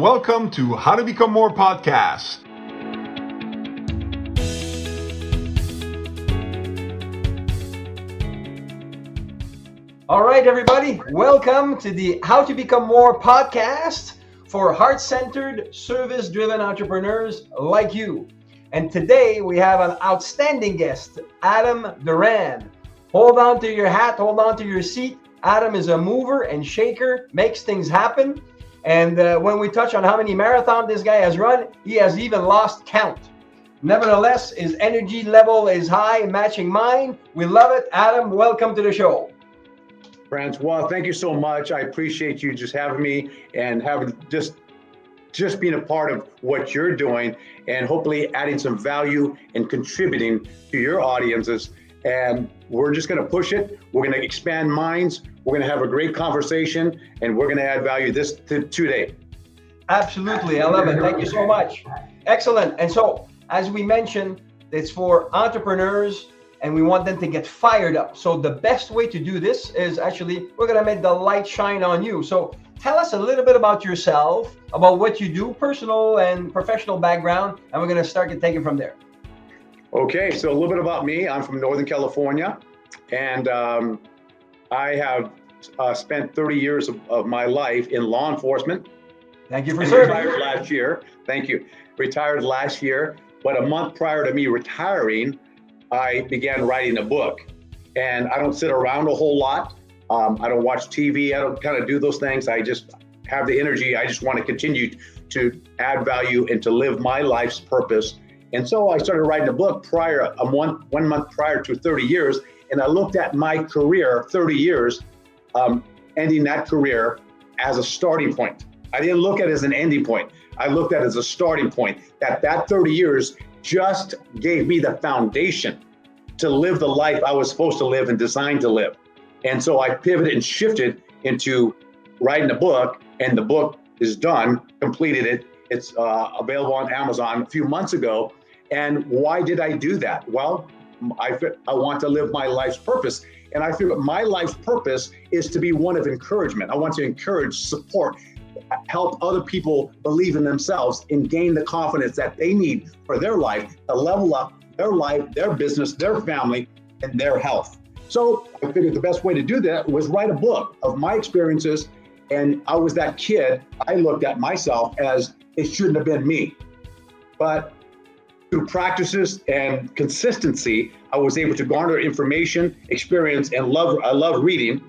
Welcome to How to Become More podcast. All right, everybody, welcome to the How to Become More podcast for heart centered, service driven entrepreneurs like you. And today we have an outstanding guest, Adam Duran. Hold on to your hat, hold on to your seat. Adam is a mover and shaker, makes things happen. And uh, when we touch on how many marathons this guy has run, he has even lost count. Nevertheless, his energy level is high, matching mine. We love it. Adam, welcome to the show. Francois, thank you so much. I appreciate you just having me and having just just being a part of what you're doing and hopefully adding some value and contributing to your audiences. And we're just going to push it. We're going to expand minds. We're going to have a great conversation and we're going to add value this to today. Absolutely. I love it. Thank you so much. Excellent. And so, as we mentioned, it's for entrepreneurs and we want them to get fired up. So the best way to do this is actually we're going to make the light shine on you. So tell us a little bit about yourself, about what you do, personal and professional background, and we're going to start to take it from there. Okay, so a little bit about me. I'm from Northern California, and um, I have uh, spent 30 years of, of, my life in law enforcement. Thank you for serving. Retired last year. Thank you. Retired last year, but a month prior to me retiring, I began writing a book. And I don't sit around a whole lot. Um, I don't watch TV. I don't kind of do those things. I just have the energy. I just want to continue to add value and to live my life's purpose. And so I started writing a book prior, one, one month prior to 30 years. And I looked at my career, 30 years, um, ending that career as a starting point. I didn't look at it as an ending point. I looked at it as a starting point. That that 30 years just gave me the foundation to live the life I was supposed to live and designed to live. And so I pivoted and shifted into writing a book, and the book is done, completed it. It's uh, available on Amazon a few months ago. And why did I do that? Well, I, I want to live my life's purpose. And I feel that my life's purpose is to be one of encouragement. I want to encourage, support, help other people believe in themselves and gain the confidence that they need for their life to level up their life, their business, their family, and their health. So I figured the best way to do that was write a book of my experiences. And I was that kid, I looked at myself as it shouldn't have been me. But through practices and consistency, I was able to garner information, experience, and love. I love reading,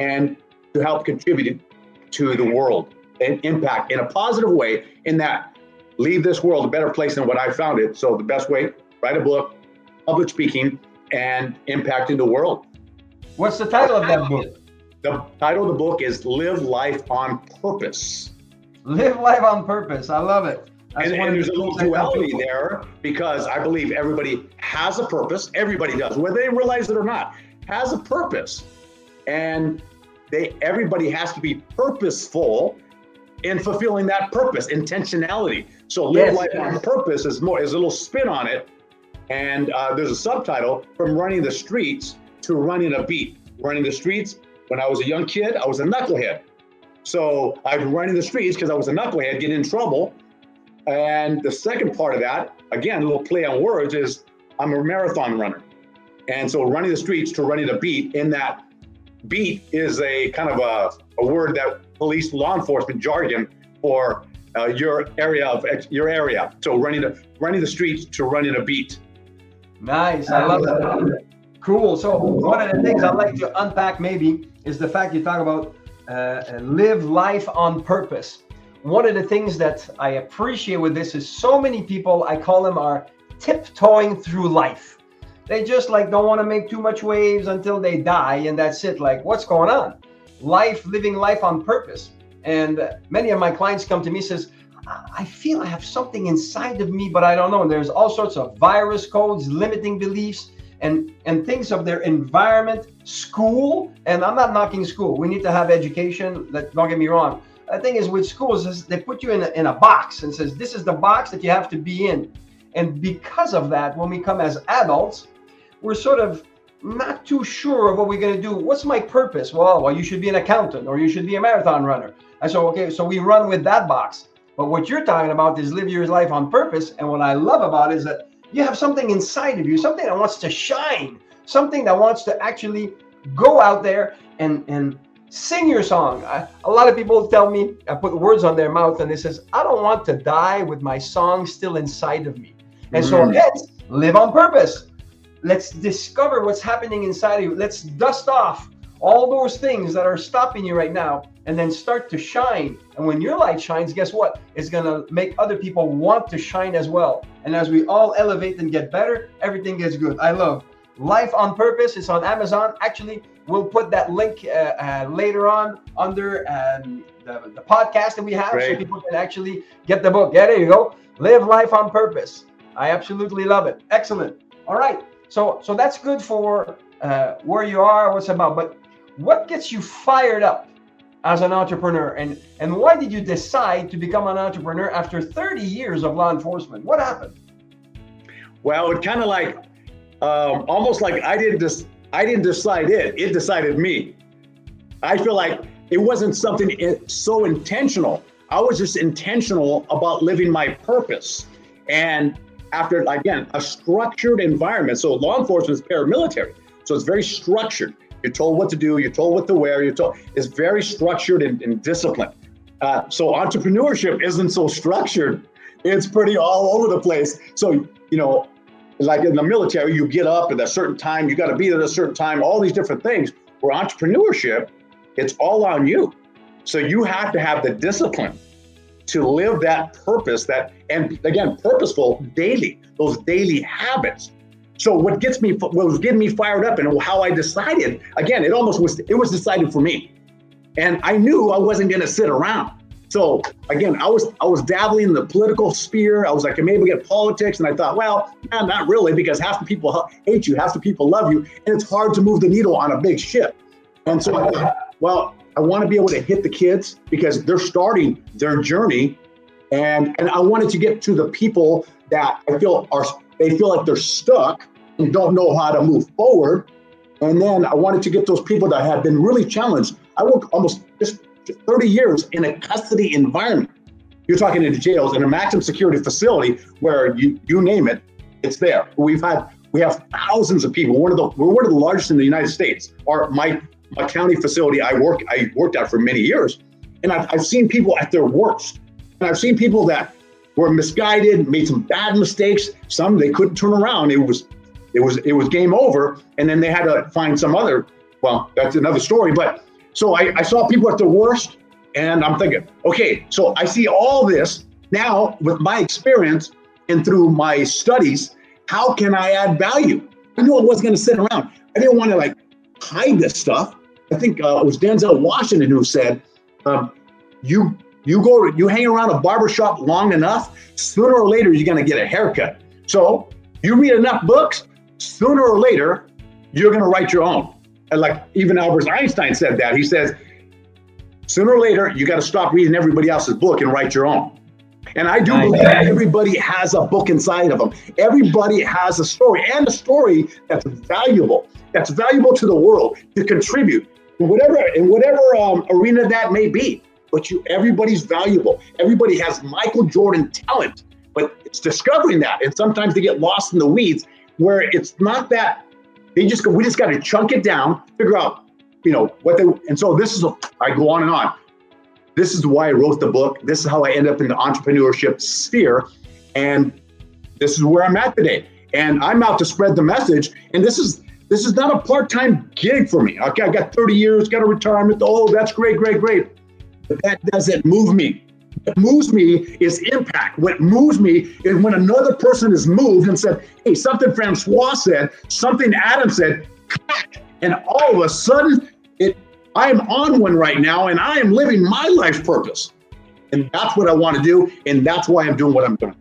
and to help contribute to the world and impact in a positive way. In that, leave this world a better place than what I found it. So the best way, write a book, public speaking, and impacting the world. What's the title of that book? The title of the book is Live Life on Purpose. Live Life on Purpose. I love it. And, and there's a little duality there because I believe everybody has a purpose. Everybody does, whether they realize it or not, has a purpose. And they everybody has to be purposeful in fulfilling that purpose, intentionality. So live yes, life yes. on purpose is more is a little spin on it. And uh, there's a subtitle from running the streets to running a beat. Running the streets. When I was a young kid, I was a knucklehead. So I've been running the streets because I was a knucklehead, getting in trouble. And the second part of that, again, a little play on words, is I'm a marathon runner. And so running the streets to running a beat in that beat is a kind of a, a word that police law enforcement jargon for uh, your area of your area. So running the running the streets to running a beat. Nice, I love that. Cool. So one of the things I'd like to unpack maybe is the fact you talk about uh, live life on purpose. One of the things that I appreciate with this is so many people I call them are tiptoeing through life. They just like don't want to make too much waves until they die, and that's it. Like, what's going on? Life, living life on purpose. And many of my clients come to me says, I feel I have something inside of me, but I don't know. And there's all sorts of virus codes, limiting beliefs, and and things of their environment, school. And I'm not knocking school. We need to have education. Let, don't get me wrong. The thing is with schools is they put you in a, in a box and says this is the box that you have to be in. And because of that, when we come as adults, we're sort of not too sure of what we're going to do. What's my purpose? Well, well, you should be an accountant or you should be a marathon runner. I said, okay, so we run with that box. But what you're talking about is live your life on purpose. And what I love about it is that you have something inside of you, something that wants to shine, something that wants to actually go out there and and sing your song. I, a lot of people tell me, I put words on their mouth, and they says, I don't want to die with my song still inside of me. And so Mm. let's live on purpose. Let's discover what's happening inside of you. Let's dust off all those things that are stopping you right now and then start to shine. And when your light shines, guess what? It's going to make other people want to shine as well. And as we all elevate and get better, everything gets good. I love Life on Purpose. It's on Amazon. Actually, we'll put that link uh, uh, later on under um, the, the podcast that we have so people can actually get the book. Yeah, there you go. Live Life on Purpose. I absolutely love it. Excellent. All right. So so that's good for uh, where you are, what's about. But what gets you fired up as an entrepreneur, and and why did you decide to become an entrepreneur after 30 years of law enforcement? What happened? Well, it kind of like um, almost like I didn't just I didn't decide it; it decided me. I feel like it wasn't something so intentional. I was just intentional about living my purpose, and after again a structured environment. So law enforcement is paramilitary, so it's very structured. You're told what to do. You're told what to wear. You're told it's very structured and, and disciplined. Uh, so entrepreneurship isn't so structured. It's pretty all over the place. So you know, like in the military, you get up at a certain time, you got to be at a certain time, all these different things. Where entrepreneurship, it's all on you. So you have to have the discipline to live that purpose that, and again, purposeful daily, those daily habits. So what gets me, what was getting me fired up and how I decided, again, it almost was, it was decided for me. And I knew I wasn't going to sit around. So again, I was I was dabbling in the political sphere. I was like, I maybe get politics, and I thought, well, nah, not really, because half the people hate you, half the people love you, and it's hard to move the needle on a big ship. And so I thought, well, I want to be able to hit the kids because they're starting their journey, and and I wanted to get to the people that I feel are they feel like they're stuck and don't know how to move forward. And then I wanted to get those people that have been really challenged. I work almost just 30 years in a custody environment. You're talking in jails in a maximum security facility where you you name it, it's there. We've had we have thousands of people. One of the we're one of the largest in the United States. Our my my county facility I work I worked at for many years, and I've, I've seen people at their worst, and I've seen people that were misguided, made some bad mistakes. Some they couldn't turn around. It was it was it was game over, and then they had to find some other. Well, that's another story. But so I, I saw people at their worst, and I'm thinking, okay, so I see all this now with my experience and through my studies. How can I add value? I knew I wasn't going to sit around. I didn't want to like hide this stuff. I think uh, it was Denzel Washington who said, um, "You you go you hang around a barber shop long enough, sooner or later you're going to get a haircut. So you read enough books, sooner or later you're going to write your own." Like even Albert Einstein said that. He says, "Sooner or later you got to stop reading everybody else's book and write your own." And I do Nice. believe that everybody has a book inside of them. Everybody has a story and a story that's valuable, that's valuable to the world to contribute in whatever in whatever um, arena that may be. But you, everybody's valuable. Everybody has Michael Jordan talent, but it's discovering that. And sometimes they get lost in the weeds where it's not that they just go. We just got to chunk it down, figure out, you know, what they. And so this is. I go on and on this is why I wrote the book. This is how I end up in the entrepreneurship sphere. And this is where I'm at today. And I'm out to spread the message. And this is this is not a part-time gig for me. Okay, I got 30 years, got a retirement. Oh, that's great, great, great. But that doesn't move me. What moves me is impact. What moves me is when another person is moved and said, hey, something Francois said, something Adam said, and all of a sudden it I am on one right now and I am living my life purpose. And that's what I want to do. And that's why I'm doing what I'm doing.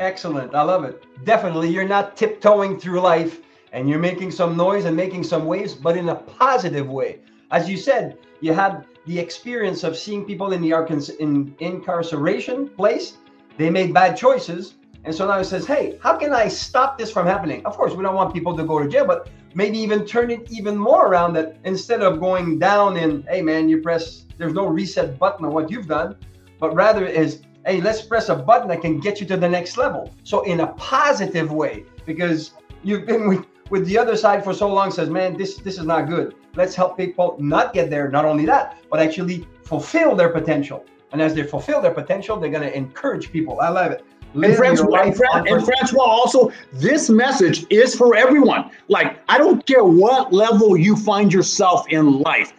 Excellent. I love it. Definitely, you're not tiptoeing through life and you're making some noise and making some waves, but in a positive way. As you said, you had the experience of seeing people in the in incarceration place. They made bad choices. And so now it says, hey, how can I stop this from happening? Of course, we don't want people to go to jail, but maybe even turn it even more around that instead of going down in, hey man, you press, there's no reset button on what you've done, but rather is hey, let's press a button that can get you to the next level. So in a positive way, because you've been with, with the other side for so long says, man, this this is not good. Let's help people not get there. Not only that, but actually fulfill their potential. And as they fulfill their potential, they're going to encourage people. I love it. And Francois, and, and Francois, also, this message is for everyone. Like, I don't care what level you find yourself in life,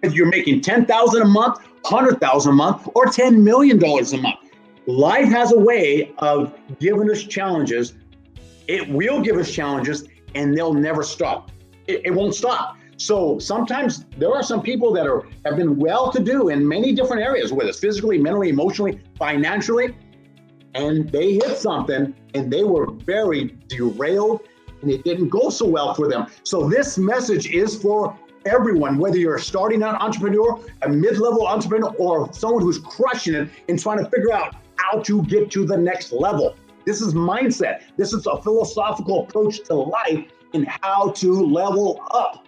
whether you're making ten thousand a month, hundred thousand a month, or ten million dollars a month. Life has a way of giving us challenges. It will give us challenges, and they'll never stop. It, it won't stop. So sometimes there are some people that are have been well to do in many different areas, whether it's physically, mentally, emotionally, financially and they hit something and they were very derailed and it didn't go so well for them. So this message is for everyone, whether you're starting out entrepreneur, a mid-level entrepreneur, or someone who's crushing it and trying to figure out how to get to the next level. This is mindset. This is a philosophical approach to life and how to level up.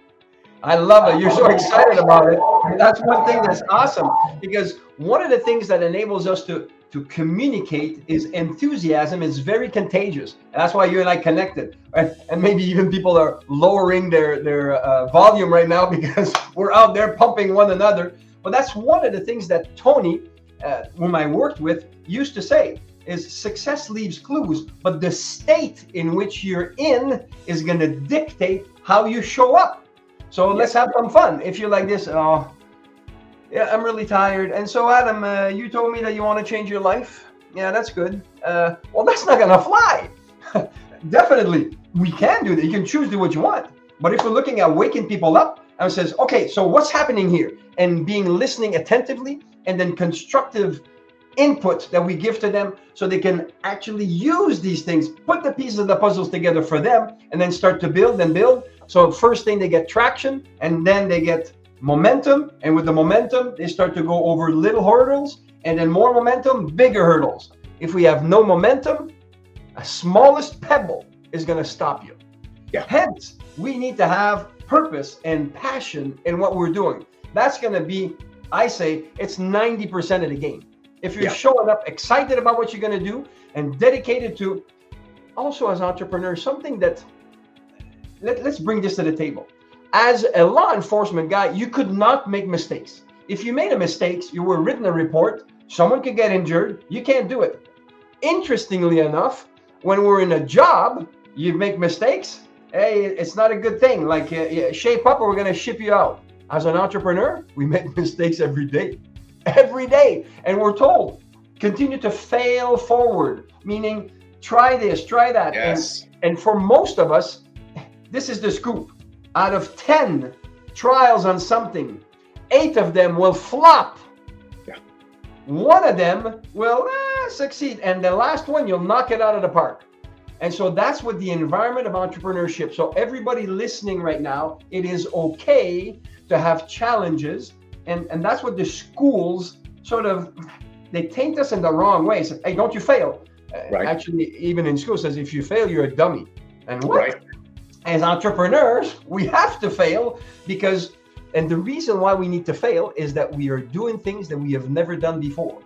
I love it. You're so excited about it. That's one thing that's awesome because one of the things that enables us to to communicate is enthusiasm It's very contagious. And that's why you and I connected. Right? And maybe even people are lowering their their uh, volume right now because we're out there pumping one another. But that's one of the things that Tony, uh, whom I worked with, used to say is success leaves clues, but the state in which you're in is going to dictate how you show up. So let's have some fun. If you're like this, oh, yeah, I'm really tired. And so, Adam, uh, you told me that you want to change your life. Yeah, that's good. Uh, well, that's not gonna fly. Definitely, we can do that. You can choose to do what you want. But if we're looking at waking people up and says, okay, so what's happening here, and being listening attentively, and then constructive input that we give to them, so they can actually use these things, put the pieces of the puzzles together for them, and then start to build and build. So first thing they get traction, and then they get momentum. And with the momentum, they start to go over little hurdles and then more momentum, bigger hurdles. If we have no momentum, a smallest pebble is going to stop you. Yeah. Hence, we need to have purpose and passion in what we're doing. That's going to be, I say, it's 90% of the game. If you're yeah. showing up excited about what you're going to do and dedicated to, also as entrepreneurs, something that let, let's bring this to the table as a law enforcement guy, you could not make mistakes. If you made a mistake, you were written a report, someone could get injured, you can't do it. Interestingly enough, when we're in a job, you make mistakes, hey, it's not a good thing. Like, uh, shape up or we're going to ship you out. As an entrepreneur, we make mistakes every day. Every day. And we're told, continue to fail forward, meaning try this, try that. Yes. And, and for most of us, this is the scoop out of 10 trials on something, eight of them will flop. Yeah. One of them will eh, succeed. And the last one, you'll knock it out of the park. And so that's what the environment of entrepreneurship. So, everybody listening right now, it is okay to have challenges. And, and that's what the schools sort of they taint us in the wrong way. Say, hey, don't you fail. Right. Actually, even in school says if you fail, you're a dummy. And what? Right as entrepreneurs, we have to fail because, and the reason why we need to fail is that we are doing things that we have never done before.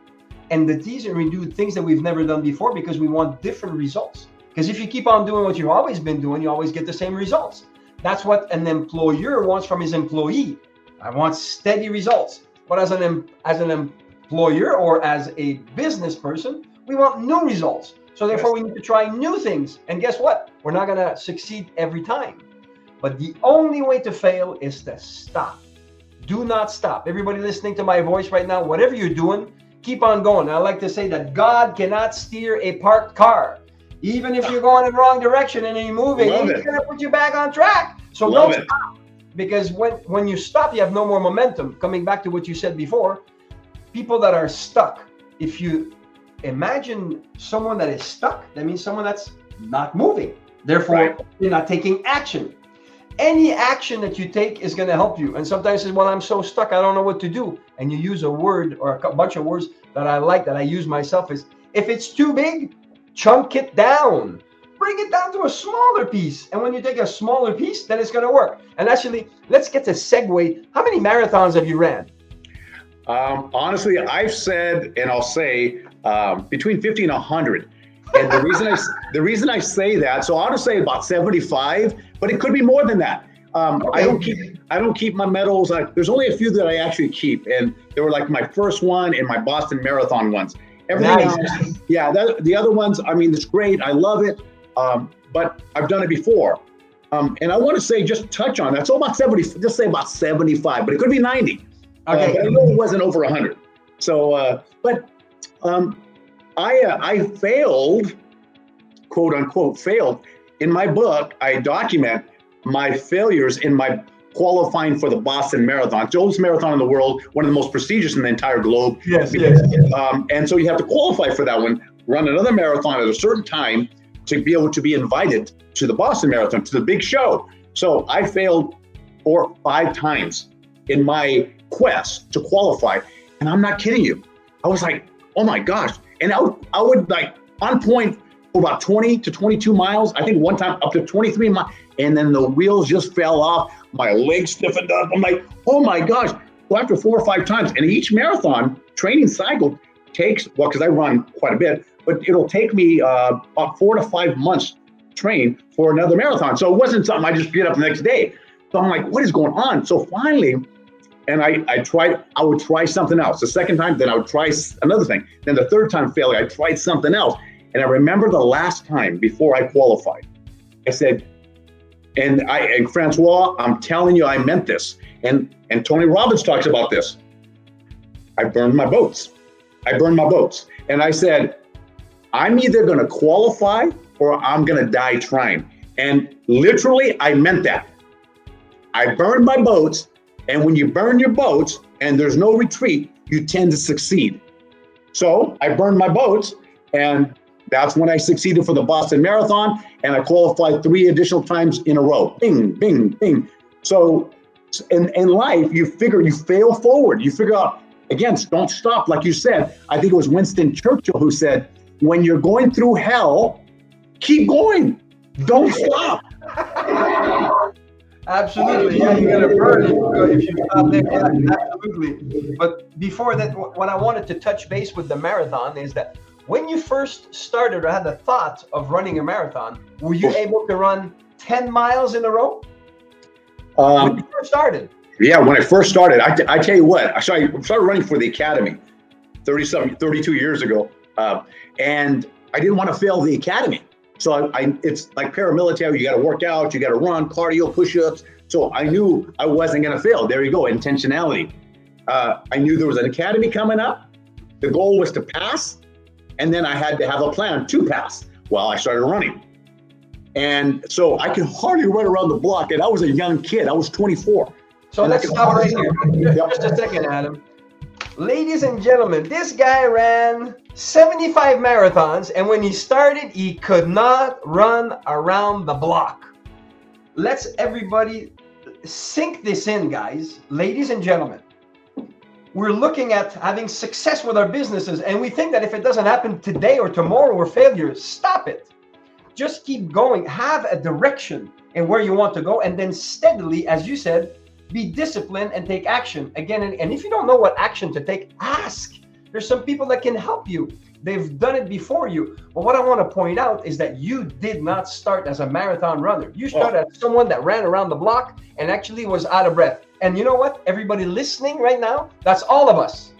And the reason we do things that we've never done before because we want different results. Because if you keep on doing what you've always been doing, you always get the same results. That's what an employer wants from his employee. I want steady results. But as an as an employer or as a business person, we want new results. So therefore, we need to try new things. And guess what? We're not going to succeed every time. But the only way to fail is to stop. Do not stop. Everybody listening to my voice right now, whatever you're doing, keep on going. I like to say that God cannot steer a parked car. Even if you're going in the wrong direction and you're moving, Love He's going to put you back on track. So Love don't it. stop. Because when, when you stop, you have no more momentum. Coming back to what you said before, people that are stuck, if you imagine someone that is stuck. That means someone that's not moving. Therefore, right. you're not taking action. Any action that you take is going to help you. And sometimes says, "Well, I'm so stuck, I don't know what to do." And you use a word or a bunch of words that I like that I use myself is, if it's too big, chunk it down. Bring it down to a smaller piece. And when you take a smaller piece, then it's going to work. And actually, let's get to segue. How many marathons have you ran? Um, honestly, I've said, and I'll say, um, between 50 and 100. And the reason I the reason I say that, so I'll just say about 75, but it could be more than that. Um, I don't keep I don't keep my medals. I, there's only a few that I actually keep, and they were like my first one and my Boston Marathon ones. Everything Nice. else, yeah, that, the other ones, I mean, it's great. I love it, um, but I've done it before. Um, and I want to say, just touch on that. So about 70, just say about 75, but it could be 90. Uh, Okay. but I know it wasn't over 100. So, uh, but um, I uh, I failed, quote unquote, failed. In my book, I document my failures in my qualifying for the Boston Marathon. It's the oldest marathon in the world, one of the most prestigious in the entire globe. Yes, yes. Um, and so you have to qualify for that one, run another marathon at a certain time to be able to be invited to the Boston Marathon, to the big show. So I failed four, or five times in my quest to qualify. And I'm not kidding you. I was like, oh my gosh. And I would, I would like on point for about 20 to 22 miles. I think one time up to 23 miles. And then the wheels just fell off. My legs stiffened up. I'm like, oh my gosh. Well, after four or five times, and each marathon training cycle takes, well, because I run quite a bit, but it'll take me uh, about four to five months to train for another marathon. So it wasn't something I just get up the next day. So I'm like, what is going on? So finally, and I, I tried, I would try something else. The second time, then I would try another thing. Then the third time failing I tried something else. And I remember the last time before I qualified, I said, and I and Francois, I'm telling you, I meant this. And and Tony Robbins talks about this. I burned my boats. I burned my boats. And I said, I'm either going to qualify or I'm going to die trying. And literally, I meant that. I burned my boats. And when you burn your boats and there's no retreat, you tend to succeed. So I burned my boats. And that's when I succeeded for the Boston Marathon. And I qualified three additional times in a row. Bing, bing, bing. So in, in life, you figure you fail forward. You figure out, again, don't stop. Like you said, I think it was Winston Churchill who said, when you're going through hell, keep going. Don't stop. Absolutely. Yeah, you're gonna burn if you, if you stop there. Yeah, absolutely. But before that, wh- what I wanted to touch base with the marathon is that when you first started or had the thought of running a marathon, were you able to run 10 miles in a row? when Um, you first started. yeah, when I first started, I, I tell you what, I started, started running for the academy 30 something, 32 years ago. Uh, and I didn't want to fail the academy. So I, I it's like paramilitary, you got to work out, you got to run, cardio, push ups. So I knew I wasn't going to fail. There you go, intentionality. Uh, I knew there was an academy coming up. The goal was to pass. And then I had to have a plan to pass Well, I started running. And so I could hardly run around the block. And I was a young kid, I was 24. So And let's stop right here. Yep. Just a second, Adam. Ladies and gentlemen, this guy ran 75 marathons, and when he started, he could not run around the block. Let's everybody sink this in, guys. Ladies and gentlemen, we're looking at having success with our businesses, and we think that if it doesn't happen today or tomorrow, we're failures. Stop it. Just keep going. Have a direction and where you want to go, and then steadily, as you said, be disciplined and take action. Again and, and if you don't know what action to take ask. There's some people that can help you. They've done it before you. But what i want to point out is that you did not start as a marathon runner. You oh. started as someone that ran around the block and actually was out of breath. And you know what? Everybody listening right now that's all of us.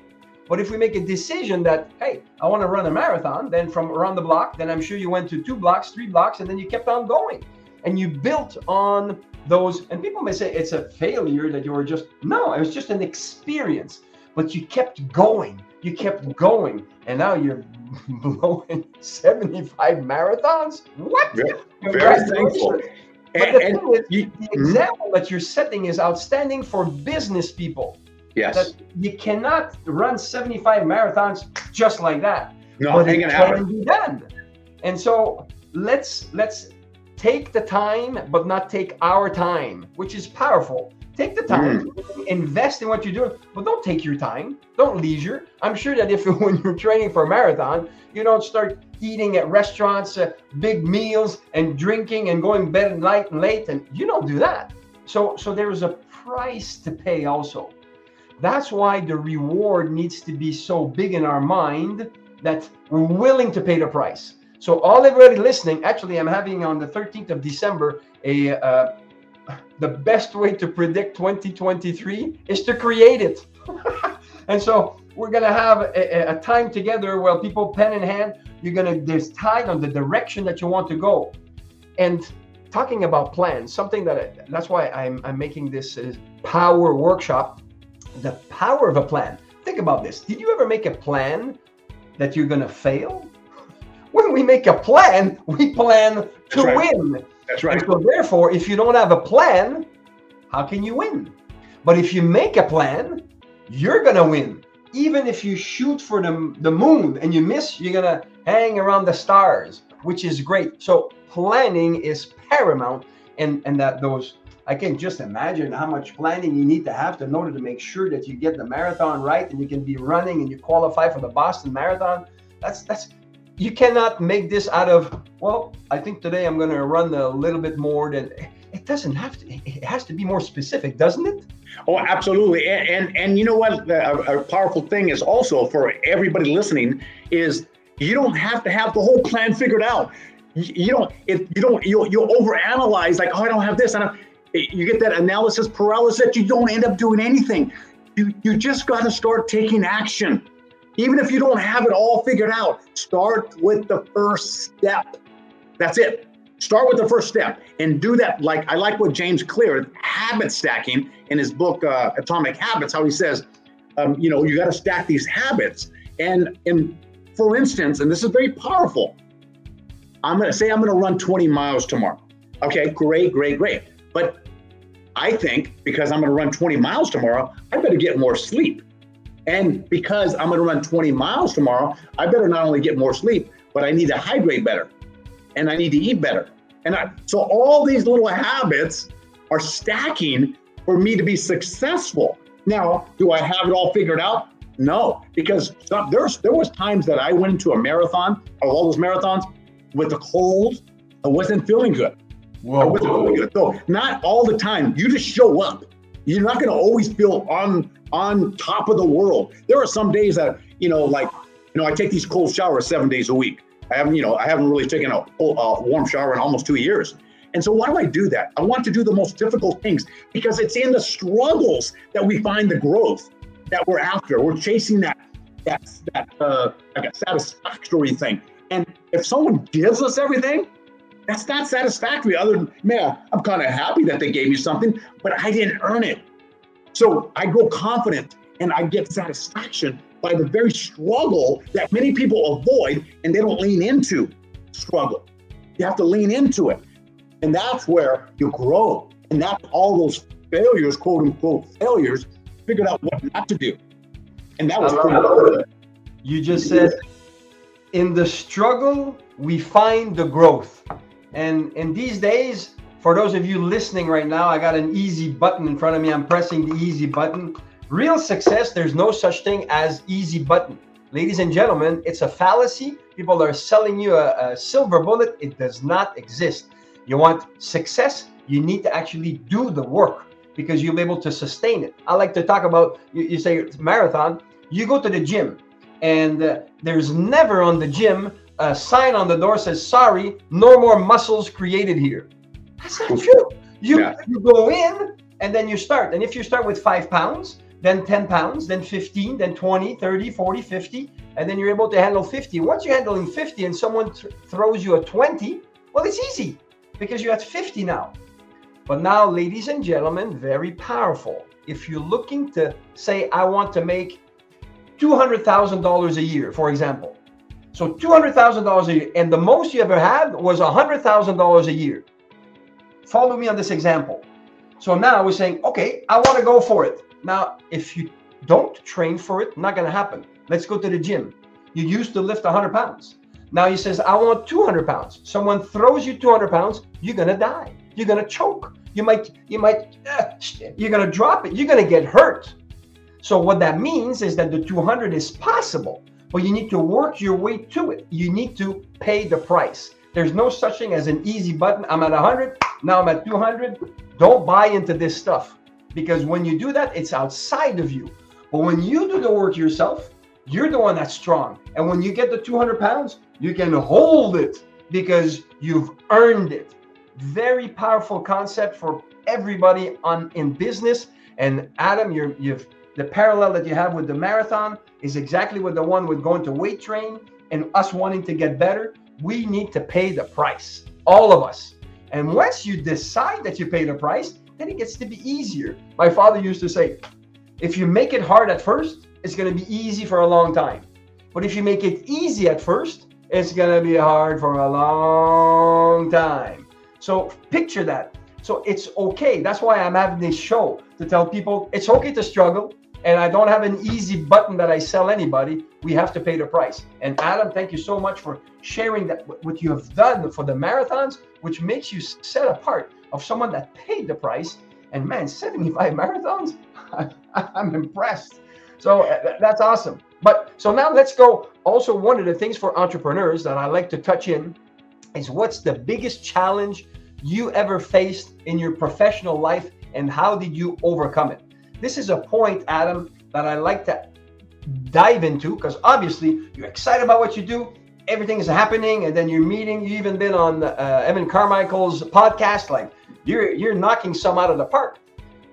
But if we make a decision that hey i want to run a marathon then from around the block then i'm sure you went to two blocks three blocks and then you kept on going. And you built on those and people may say it's a failure that you were just no it was just an experience but you kept going you kept going and now you're blowing 75 marathons? What? Very- Very thankful. but And, the and thing is, you- the hmm? example that you're setting is outstanding for business people. Yes, that you cannot run 75 marathons just like that. No, but ain't it can be done. And so let's let's take the time, but not take our time, which is powerful. Take the time, invest in what you're doing, but don't take your time. Don't leisure. I'm sure that if when you're training for a marathon, you don't start eating at restaurants, uh, big meals, and drinking and going bed night and late, and you don't do that. So so there is a price to pay also. That's why the reward needs to be so big in our mind that we're willing to pay the price. So all everybody listening, actually, I'm having on the 13th of December a uh, the best way to predict 2023 is to create it. and so we're gonna have a, a, time together where people pen in hand, you're gonna decide on the direction that you want to go. And talking about plans, something that I, that's why I'm I'm making this uh, power workshop. The power of a plan. Think about this. Did you ever make a plan that you're gonna fail? When we make a plan, we plan to right. win. That's right. And so therefore, if you don't have a plan, how can you win? But if you make a plan, you're gonna win. Even if you shoot for the, the moon and you miss, you're gonna hang around the stars, which is great. So planning is paramount, and and that those I can just imagine how much planning you need to have in order to make sure that you get the marathon right and you can be running and you qualify for the Boston Marathon. That's that's you cannot make this out of well i think today i'm going to run a little bit more than it doesn't have to it has to be more specific doesn't it? Oh absolutely. And and, and you know what? A, a powerful thing is also for everybody listening is you don't have to have the whole plan figured out. You, don't if you don't you'll, you'll overanalyze like oh i don't have this i don't eh, you get that analysis paralysis that you don't end up doing anything. You you just got to start taking action even if you don't have it all figured out, start with the first step. That's it. Start with the first step and do that. Like I like what James Clear, habit stacking, in his book uh, Atomic Habits, how he says, um, you know, you got to stack these habits. And and for instance, and this is very powerful. I'm gonna say I'm gonna run 20 miles tomorrow. Okay, great, great, great. But I think because I'm gonna run 20 miles tomorrow, I better get more sleep. And because I'm going to run 20 miles tomorrow, I better not only get more sleep, but I need to hydrate better and I need to eat better. And I, so all these little habits are stacking for me to be successful. Now, do I have it all figured out? No, because there's there was times that I went into a marathon, or all those marathons, with a cold. I wasn't feeling good. Whoa. I wasn't feeling good. So not all the time. You just show up. You're not going to always feel on on top of the world. There are some days that, you know, like, you know, I take these cold showers seven days a week. I haven't, you know, I haven't really taken a, a warm shower in almost two years. And so why do I do that? I want to do the most difficult things because it's in the struggles that we find the growth that we're after. We're chasing that that that uh, like a satisfactory thing. And if someone gives us everything, that's not satisfactory. Other than man, I'm kind of happy that they gave me something, but I didn't earn it. So I grow confident and I get satisfaction by the very struggle that many people avoid and they don't lean into struggle. You have to lean into it. And that's where you grow. And that's all those failures, quote unquote failures, figured out what not to do. And that was pretty cool. You just said, in the struggle, we find the growth. And in these days, for those of you listening right now, I got an easy button in front of me. I'm pressing the easy button. Real success, there's no such thing as easy button. Ladies and gentlemen, it's a fallacy. People are selling you a, a silver bullet. It does not exist. You want success, you need to actually do the work because you'll be able to sustain it. I like to talk about, you, you say marathon, you go to the gym and uh, there's never on the gym a sign on the door says, sorry, no more muscles created here. That's not true. You yeah. you go in and then you start. And if you start with five pounds, then 10 pounds, then 15, then 20, 30, 40, 50, and then you're able to handle 50. Once you're handling 50 and someone th- throws you a 20, well, it's easy because you're at 50 now. But now, ladies and gentlemen, very powerful. If you're looking to say, I want to make $200,000 a year, for example. So $200,000 a year, and the most you ever had was $100,000 a year. Follow me on this example. So now we're saying, okay, I want to go for it. Now, if you don't train for it, not going to happen. Let's go to the gym. You used to lift 100 pounds. Now he says, I want 200 pounds. Someone throws you 200 pounds, you're going to die. You're going to choke. You might, you might, uh, you're going to drop it. You're going to get hurt. So what that means is that the 200 is possible, but you need to work your way to it. You need to pay the price. There's no such thing as an easy button. I'm at 100, now I'm at 200. Don't buy into this stuff because when you do that, it's outside of you. But when you do the work yourself, you're the one that's strong. And when you get the 200 pounds, you can hold it because you've earned it. Very powerful concept for everybody on in business. And Adam, you're, you've the parallel that you have with the marathon is exactly what the one with going to weight train and us wanting to get better. We need to pay the price, all of us. And once you decide that you pay the price, then it gets to be easier. My father used to say, if you make it hard at first, it's going to be easy for a long time. But if you make it easy at first, it's going to be hard for a long time. So picture that. So it's okay. That's why I'm having this show to tell people it's okay to struggle. And I don't have an easy button that I sell anybody. We have to pay the price. And Adam, thank you so much for sharing that what you have done for the marathons, which makes you set apart of someone that paid the price. And man, 75 marathons, I'm impressed. So uh, that's awesome. But so now let's go. Also, one of the things for entrepreneurs that I like to touch in is what's the biggest challenge you ever faced in your professional life and how did you overcome it? This is a point, Adam, that I like to dive into because obviously you're excited about what you do. Everything is happening, and then you're meeting. You even been on uh, Evan Carmichael's podcast. Like you're you're knocking some out of the park.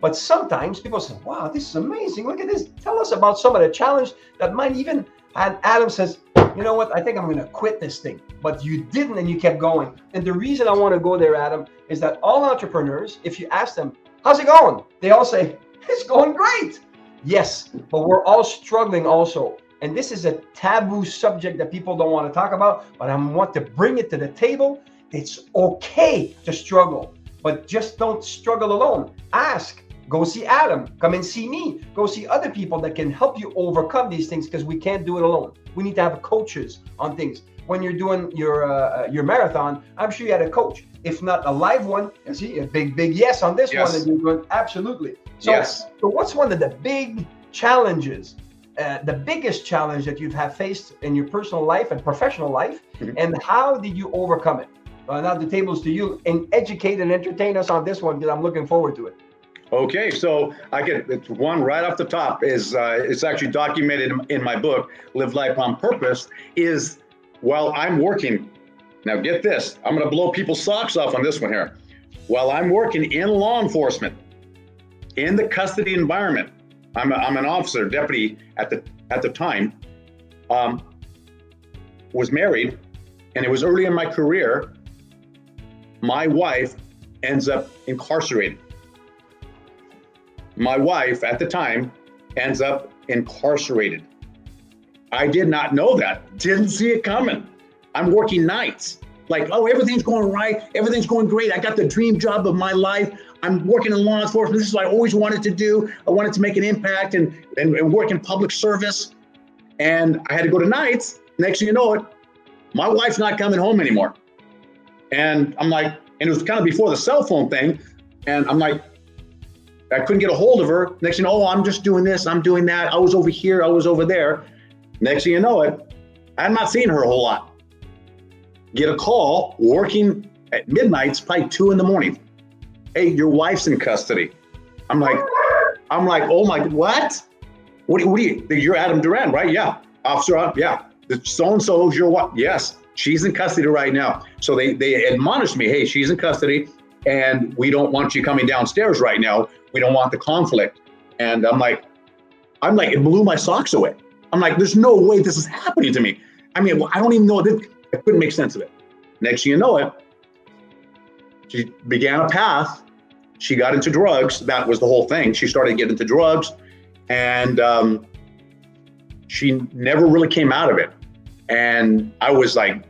But sometimes people say, wow, this is amazing. Look at this. Tell us about some of the challenge that might even, and Adam says, you know what? I think I'm going to quit this thing. But you didn't and you kept going. And the reason I want to go there, Adam, is that all entrepreneurs, if you ask them, how's it going? They all say, it's going great. Yes, but we're all struggling also. And this is a taboo subject that people don't want to talk about, but I want to bring it to the table. It's okay to struggle, but just don't struggle alone. Ask, Go see Adam. Come and see me. Go see other people that can help you overcome these things because we can't do it alone. We need to have coaches on things. When you're doing your uh, uh your marathon, I'm sure you had a coach. If not a live one, you see a big, big yes on this yes. one that you're doing. Absolutely. So, yes. so what's one of the big challenges, uh, the biggest challenge that you've have faced in your personal life and professional life, mm-hmm. and how did you overcome it? Uh, now the table's to you, and educate and entertain us on this one because I'm looking forward to it. Okay, so I get it's one right off the top is uh, it's actually documented in, in my book, Live Life on Purpose. Is while I'm working, now get this, I'm going to blow people's socks off on this one here. While I'm working in law enforcement, in the custody environment, I'm, a, I'm an officer, deputy at the at the time, um, was married, and it was early in my career. My wife ends up incarcerated my wife at the time ends up incarcerated. I did not know that, didn't see it coming. I'm working nights. Like, oh, everything's going right. Everything's going great. I got the dream job of my life. I'm working in law enforcement. This is what I always wanted to do. I wanted to make an impact and, and, and work in public service. And I had to go to nights. Next thing you know it, my wife's not coming home anymore. And I'm like, and it was kind of before the cell phone thing. And I'm like, I couldn't get a hold of her. Next thing, you know, oh, I'm just doing this, I'm doing that. I was over here, I was over there. Next thing you know it, I'm not seeing her a whole lot. Get a call working at midnight, it's probably two in the morning. Hey, your wife's in custody. I'm like, I'm like, oh my, what? What do, what do you, you're Adam Duran, right? Yeah. Officer, uh, yeah. So and so is your wife. Yes, she's in custody right now. So they, they admonished me, hey, she's in custody and we don't want you coming downstairs right now. We don't want the conflict. And I'm like, I'm like, it blew my socks away. I'm like, there's no way this is happening to me. I mean, I don't even know. I couldn't make sense of it. Next thing you know it, she began a path. She got into drugs. That was the whole thing. She started getting into drugs, and um, she never really came out of it. And I was like,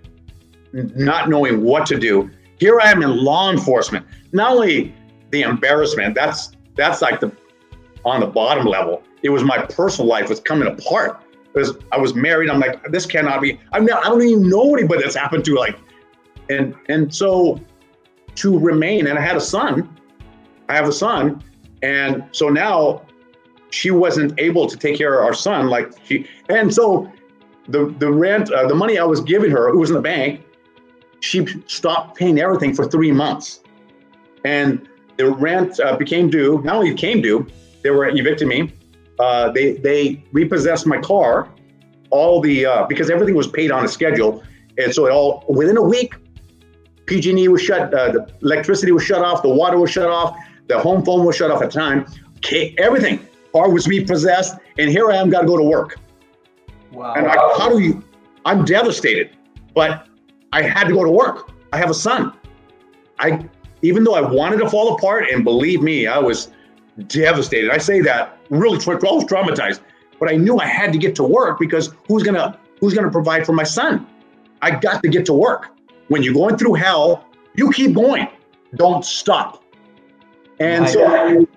not knowing what to do. Here I am in law enforcement. Not only the embarrassment, that's that's like the on the bottom level. It was my personal life was coming apart. Because I was married. I'm like, this cannot be. I mean, I don't even know anybody that's happened to. Like, and and so to remain, and I had a son. I have a son, and so now she wasn't able to take care of our son. Like she, and so the the rent, uh, the money I was giving her, it was in the bank she stopped paying everything for three months. And the rent uh, became due. Not only came due, they were evicting me. Uh, they they repossessed my car, all the uh, because everything was paid on a schedule, and so it all within a week, PG&E was shut, uh, the electricity was shut off, the water was shut off, the home phone was shut off at the time, okay, everything. Car was repossessed, and here I am, got to go to work. Wow. And I, how do you? I'm devastated, but I had to go to work. I have a son. I even though I wanted to fall apart, and believe me, I was devastated. I say that really, I was traumatized, but I knew I had to get to work because who's gonna who's gonna provide for my son? I got to get to work. When you're going through hell, you keep going. Don't stop. And so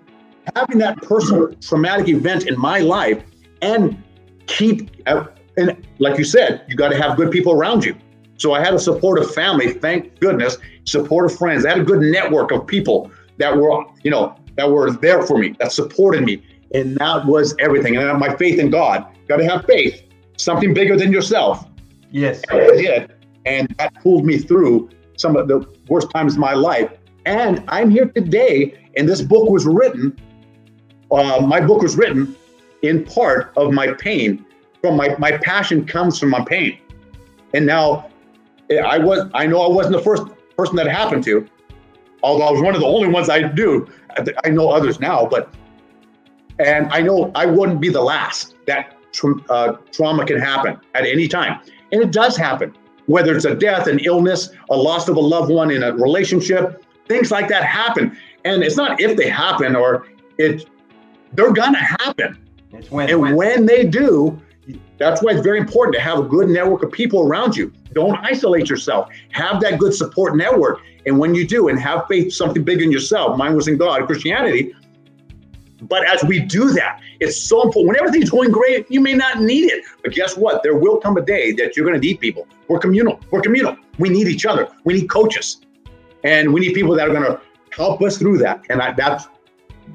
having that personal traumatic event in my life and keep uh, and like you said, you got to have good people around you. So I had a supportive family, thank goodness, supportive friends. I had a good network of people that were, you know, that were there for me, that supported me. And that was everything. And my faith in God, got to have faith, something bigger than yourself. Yes. And I did. And that pulled me through some of the worst times of my life. And I'm here today, and this book was written, uh, my book was written in part of my pain. From my, my passion comes from my pain. And now I was I know I wasn't the first person that happened to, although I was one of the only ones I do. I know others now, but and I know I wouldn't be the last. That tra- uh, trauma can happen at any time, and it does happen. Whether it's a death, an illness, a loss of a loved one in a relationship, things like that happen. And it's not if they happen or it, they're gonna happen. When, and when. when they do, that's why it's very important to have a good network of people around you. Don't isolate yourself. Have that good support network. And when you do, and have faith something big in yourself, mine was in God, Christianity. But as we do that, it's so important. When everything's going great, you may not need it. But guess what? There will come a day that you're going to need people. We're communal. We're communal. We need each other. We need coaches, and we need people that are going to help us through that. And I, that's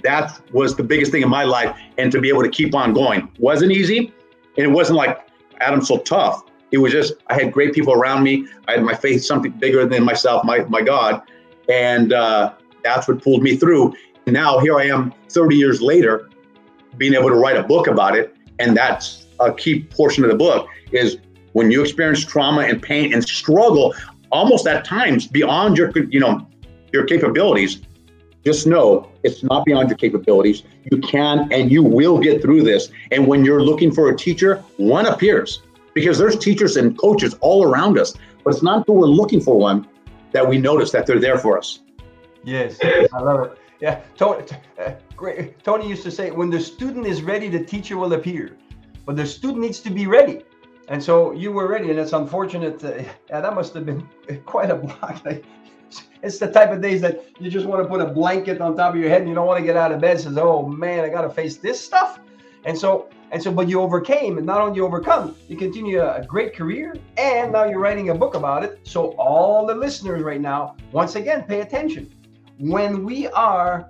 that was the biggest thing in my life. And to be able to keep on going wasn't easy, and it wasn't like Adam's so tough. It was just I had great people around me. I had my faith something bigger than myself, my my God, and uh, that's what pulled me through. Now here I am, 30 years later, being able to write a book about it. And that's a key portion of the book is when you experience trauma and pain and struggle, almost at times beyond your you know your capabilities. Just know it's not beyond your capabilities. You can and you will get through this. And when you're looking for a teacher, one appears because there's teachers and coaches all around us. But it's not until we're looking for one that we notice that they're there for us. Yes, I love it. Yeah, Tony, uh, great. Tony used to say, when the student is ready, the teacher will appear. But the student needs to be ready. And so you were ready, and it's unfortunate. Uh, yeah, that must have been quite a block. It's the type of days that you just want to put a blanket on top of your head and you don't want to get out of bed. Says, "Oh man, I got to face this stuff." And so, and so, but you overcame, and not only you overcome, you continue a, great career, and now you're writing a book about it. So all the listeners right now, once again, pay attention. When we are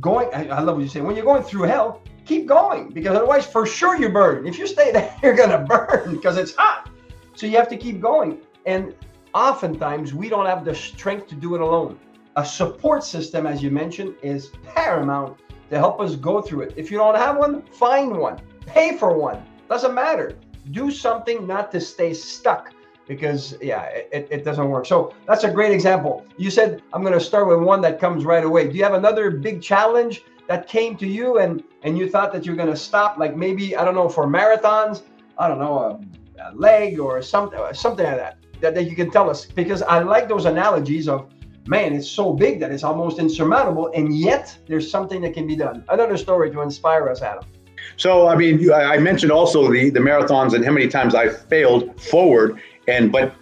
going, I, I love what you say. When you're going through hell, keep going because otherwise, for sure, you burn. If you stay there, you're gonna burn because it's hot. So you have to keep going. And oftentimes we don't have the strength to do it alone. A support system, as you mentioned, is paramount to help us go through it. If you don't have one, find one, pay for one. Doesn't matter. Do something not to stay stuck because, yeah, it, it doesn't work. So that's a great example. You said, I'm going to start with one that comes right away. Do you have another big challenge that came to you and, and you thought that you're going to stop? Like maybe, I don't know, for marathons, I don't know, a, a leg or something, uh, something like that that, that you can tell us because I like those analogies of man, it's so big that it's almost insurmountable, and yet there's something that can be done. Another story to inspire us, Adam. So, I mean, you, I mentioned also the the marathons and how many times I failed forward, and but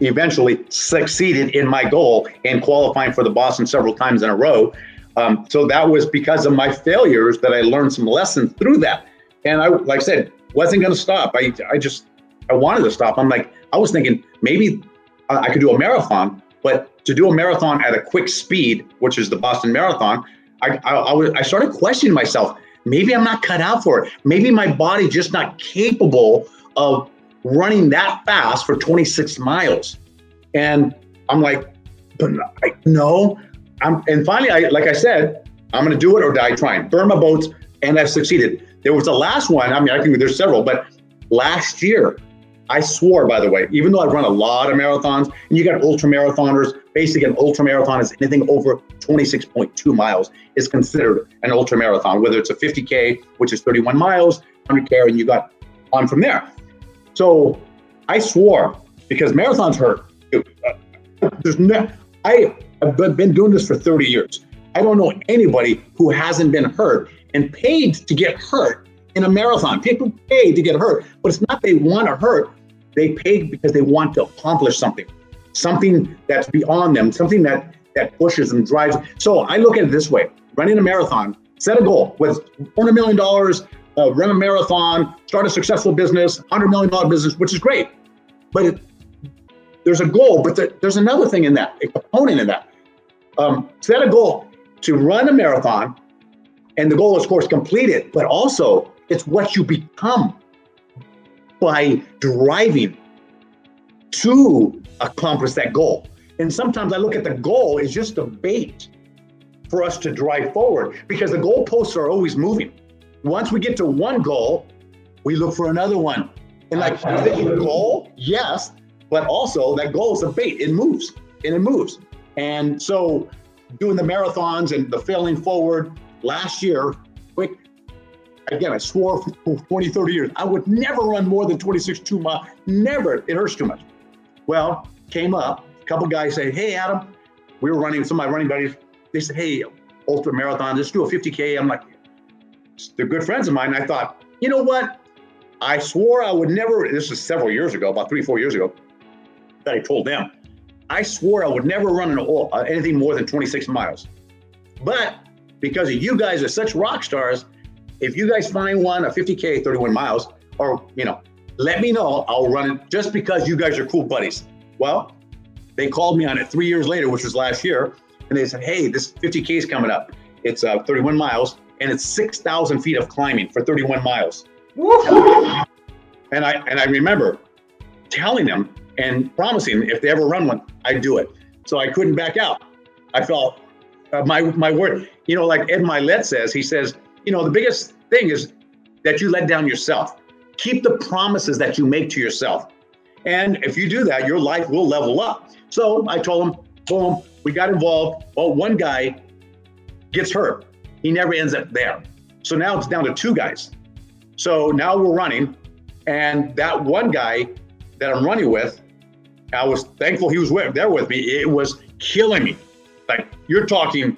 eventually succeeded in my goal and qualifying for the Boston several times in a row. Um, so that was because of my failures that I learned some lessons through that. And I, like I said, wasn't going to stop. I, I just, I wanted to stop. I'm like, I was thinking maybe I could do a marathon, but to do a marathon at a quick speed, which is the Boston Marathon, I, I, I, I started questioning myself. Maybe I'm not cut out for it. Maybe my body just not capable of running that fast for 26 miles. And I'm like, but I, no. I'm, and finally, I like I said, I'm going to do it or die trying. Burn my boats, and I've succeeded. there was the last one. I mean, I think there's several, but last year, I swore, by the way, even though I've run a lot of marathons, and you got ultra marathoners, basically an ultra marathon is anything over 26.2 miles is considered an ultra marathon, whether it's a 50K, which is 31 miles, 100K, and you got on from there. So I swore because marathons hurt. Uh, there's no, I, I've been doing this for 30 years. I don't know anybody who hasn't been hurt and paid to get hurt in a marathon. People pay to get hurt, but it's not they want to hurt. They pay because they want to accomplish something, something that's beyond them, something that that pushes and drives. So I look at it this way: running a marathon, set a goal with $400 million, uh, run a marathon, start a successful business, $100 million business, which is great. But it, there's a goal, but the, there's another thing in that, a component in that. Um, set a goal to run a marathon, and the goal is, of course, complete it, but also it's what you become by driving to accomplish that goal. And sometimes I look at the goal as just a bait for us to drive forward because the goalposts are always moving. Once we get to one goal, we look for another one. And like the goal, yes, but also that goal is a bait. It moves and it moves. And so doing the marathons and the failing forward last year, quick again, I swore for 20, 30 years, I would never run more than 26, two miles. Never. It hurts too much. Well, came up, a couple guys say, Hey, Adam, we were running, some of my running buddies, they said, Hey, ultra marathon, let's do a 50K. I'm like, they're good friends of mine. I thought, you know what? I swore I would never, this was several years ago, about three, four years ago, that I told them, I swore I would never run an, uh, anything more than 26 miles. But because you guys are such rock stars, if you guys find one a 50k 31 miles or you know let me know i'll run it just because you guys are cool buddies well they called me on it three years later which was last year and they said hey this 50k is coming up. It's uh, 31 miles and it's 6000 feet of climbing for 31 miles. And i and i remember telling them and promising if they ever run one i'd do it. So i couldn't back out. I felt uh, my my word you know like ed Mylett says he says you know, the biggest thing is that you let down yourself. Keep the promises that you make to yourself. And if you do that, your life will level up. So I told him, boom, we got involved. Well, one guy gets hurt. He never ends up there. So now it's down to two guys. So now we're running. And that one guy that I'm running with, I was thankful he was with, there with me. It was killing me. Like you're talking,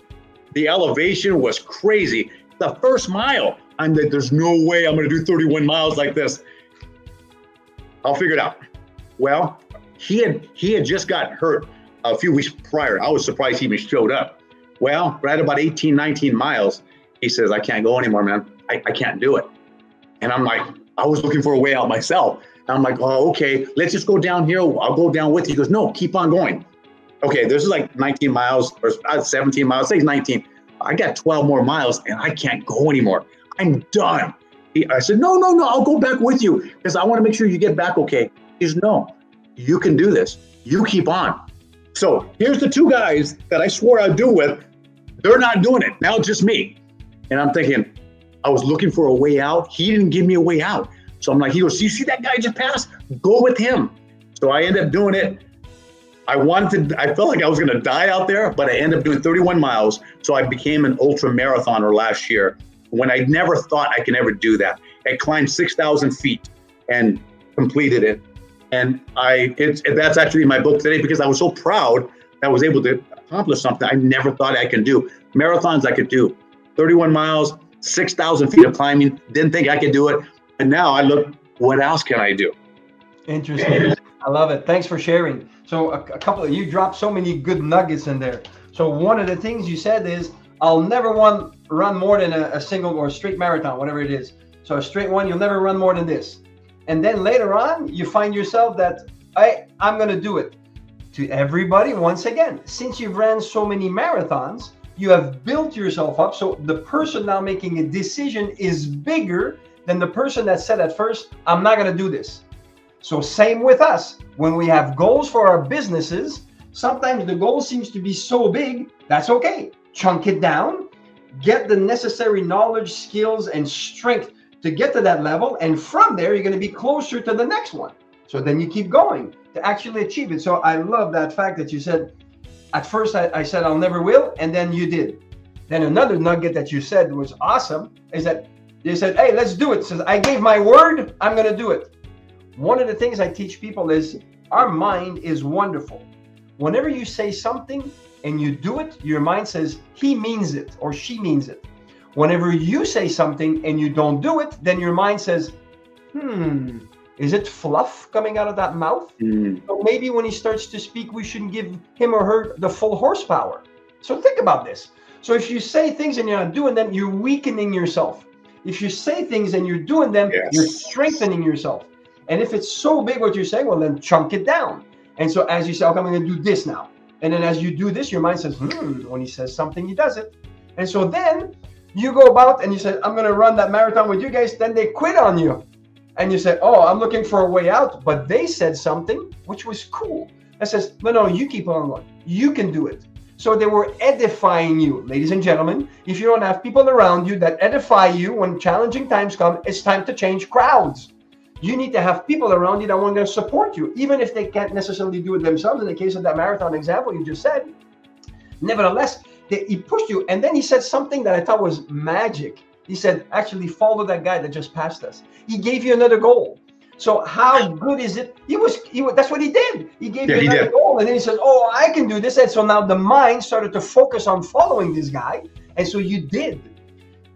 the elevation was crazy the first mile. I'm like, there's no way I'm going to do 31 miles like this. I'll figure it out. Well, he had he had just got hurt a few weeks prior. I was surprised he even showed up. Well, right about 18, 19 miles, he says, I can't go anymore, man. I, I can't do it. And I'm like, I was looking for a way out myself. And I'm like, oh, okay, let's just go down here. I'll go down with you. He goes, no, keep on going. Okay, this is like 19 miles or uh, 17 miles, say 19. I got 12 more miles and I can't go anymore. I'm done. He, I said, no, no, no, I'll go back with you because I want to make sure you get back okay. Said, no, you can do this. You keep on. So here's the two guys that I swore I'd do with. They're not doing it. Now it's just me. And I'm thinking, I was looking for a way out. He didn't give me a way out. So I'm like, he goes, you see that guy just passed? Go with him. So I end up doing it. I wanted to, I felt like I was going to die out there, but I ended up doing 31 miles. So I became an ultra marathoner last year when I never thought I could ever do that. I climbed 6,000 feet and completed it. And I, it's, that's actually my book today because I was so proud that I was able to accomplish something I never thought I could do. Marathons I could do, 31 miles, 6,000 feet of climbing. Didn't think I could do it. And now I look, what else can I do? Interesting. I love it. Thanks for sharing. So a, a couple of you dropped so many good nuggets in there. So one of the things you said is I'll never want run more than a, a single or a straight marathon, whatever it is. So a straight one, you'll never run more than this. And then later on, you find yourself that I I'm gonna do it. To everybody, once again, since you've ran so many marathons, you have built yourself up. So the person now making a decision is bigger than the person that said at first, I'm not gonna do this. So, same with us. When we have goals for our businesses, sometimes the goal seems to be so big, that's okay. Chunk it down, get the necessary knowledge, skills, and strength to get to that level. And from there, you're going to be closer to the next one. So then you keep going to actually achieve it. So I love that fact that you said, at first I, I said I'll never will, and then you did. Then another nugget that you said was awesome is that you said, hey, let's do it. Says I gave my word, I'm gonna do it. One of the things I teach people is our mind is wonderful. Whenever you say something and you do it, your mind says he means it or she means it. Whenever you say something and you don't do it, then your mind says, hmm, is it fluff coming out of that mouth? Mm. So maybe when he starts to speak, we shouldn't give him or her the full horsepower. So think about this. So if you say things and you're not doing them, you're weakening yourself. If you say things and you're doing them, yes. you're strengthening yourself. And if it's so big what you're saying, well, then chunk it down. And so as you say, okay, I'm going to do this now. And then as you do this, your mind says, hmm, when he says something, he does it. And so then you go about and you say, I'm going to run that marathon with you guys. Then they quit on you. And you say, oh, I'm looking for a way out. But they said something which was cool. That says, no, no, you keep on going. You can do it. So they were edifying you, ladies and gentlemen. If you don't have people around you that edify you when challenging times come, it's time to change crowds. You need to have people around you that want to support you, even if they can't necessarily do it themselves. In the case of that marathon example you just said, nevertheless, they, he pushed you. And then he said something that I thought was magic. He said, actually, follow that guy that just passed us. He gave you another goal. So how good is it? He was, he was that's what he did. He gave yeah, you another goal, and then he said, "Oh, I can do this." And so now the mind started to focus on following this guy, and so you did.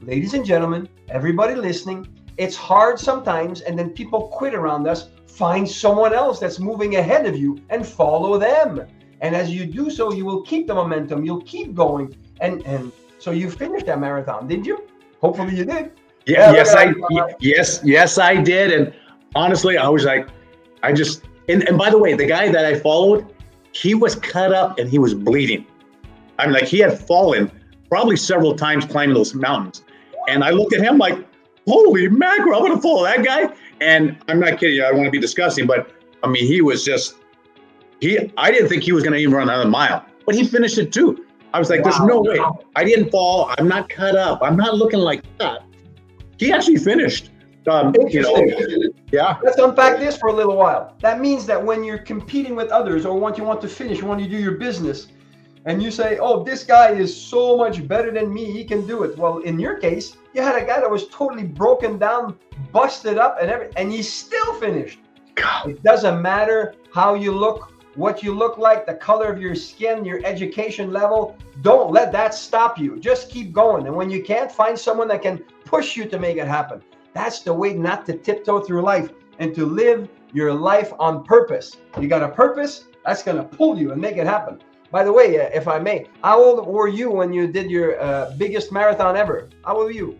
Ladies and gentlemen, everybody listening, it's hard sometimes, and then people quit around us. Find someone else that's moving ahead of you and follow them. And as you do so, you will keep the momentum. You'll keep going, and and so you finished that marathon, did you? Hopefully, you did. Yeah, yeah yes, I yes yes I did, and honestly, I was like, I just, and, and by the way, the guy that I followed, he was cut up and he was bleeding. I mean, like he had fallen probably several times climbing those mountains. And I looked at him like, holy mackerel, I'm going to follow that guy. And I'm not kidding you, I want to be disgusting, but I mean, he was just, he, I didn't think he was going to even run another mile, but he finished it too. I was like, wow. there's no way. I didn't fall. I'm not cut up. I'm not looking like that. He actually finished. Um, you know, yeah. Let's unpack this for a little while. That means that when you're competing with others or once you want to finish, when you do your business, and you say, oh, this guy is so much better than me, he can do it. Well, in your case, you had a guy that was totally broken down, busted up, and everything, and he still finished. God. It doesn't matter how you look, what you look like, the color of your skin, your education level. Don't let that stop you. Just keep going. And when you can't, find someone that can push you to make it happen. That's the way not to tiptoe through life and to live your life on purpose. You got a purpose, that's going to pull you and make it happen. By the way, uh, if I may, how old were you when you did your uh, biggest marathon ever? How old were you?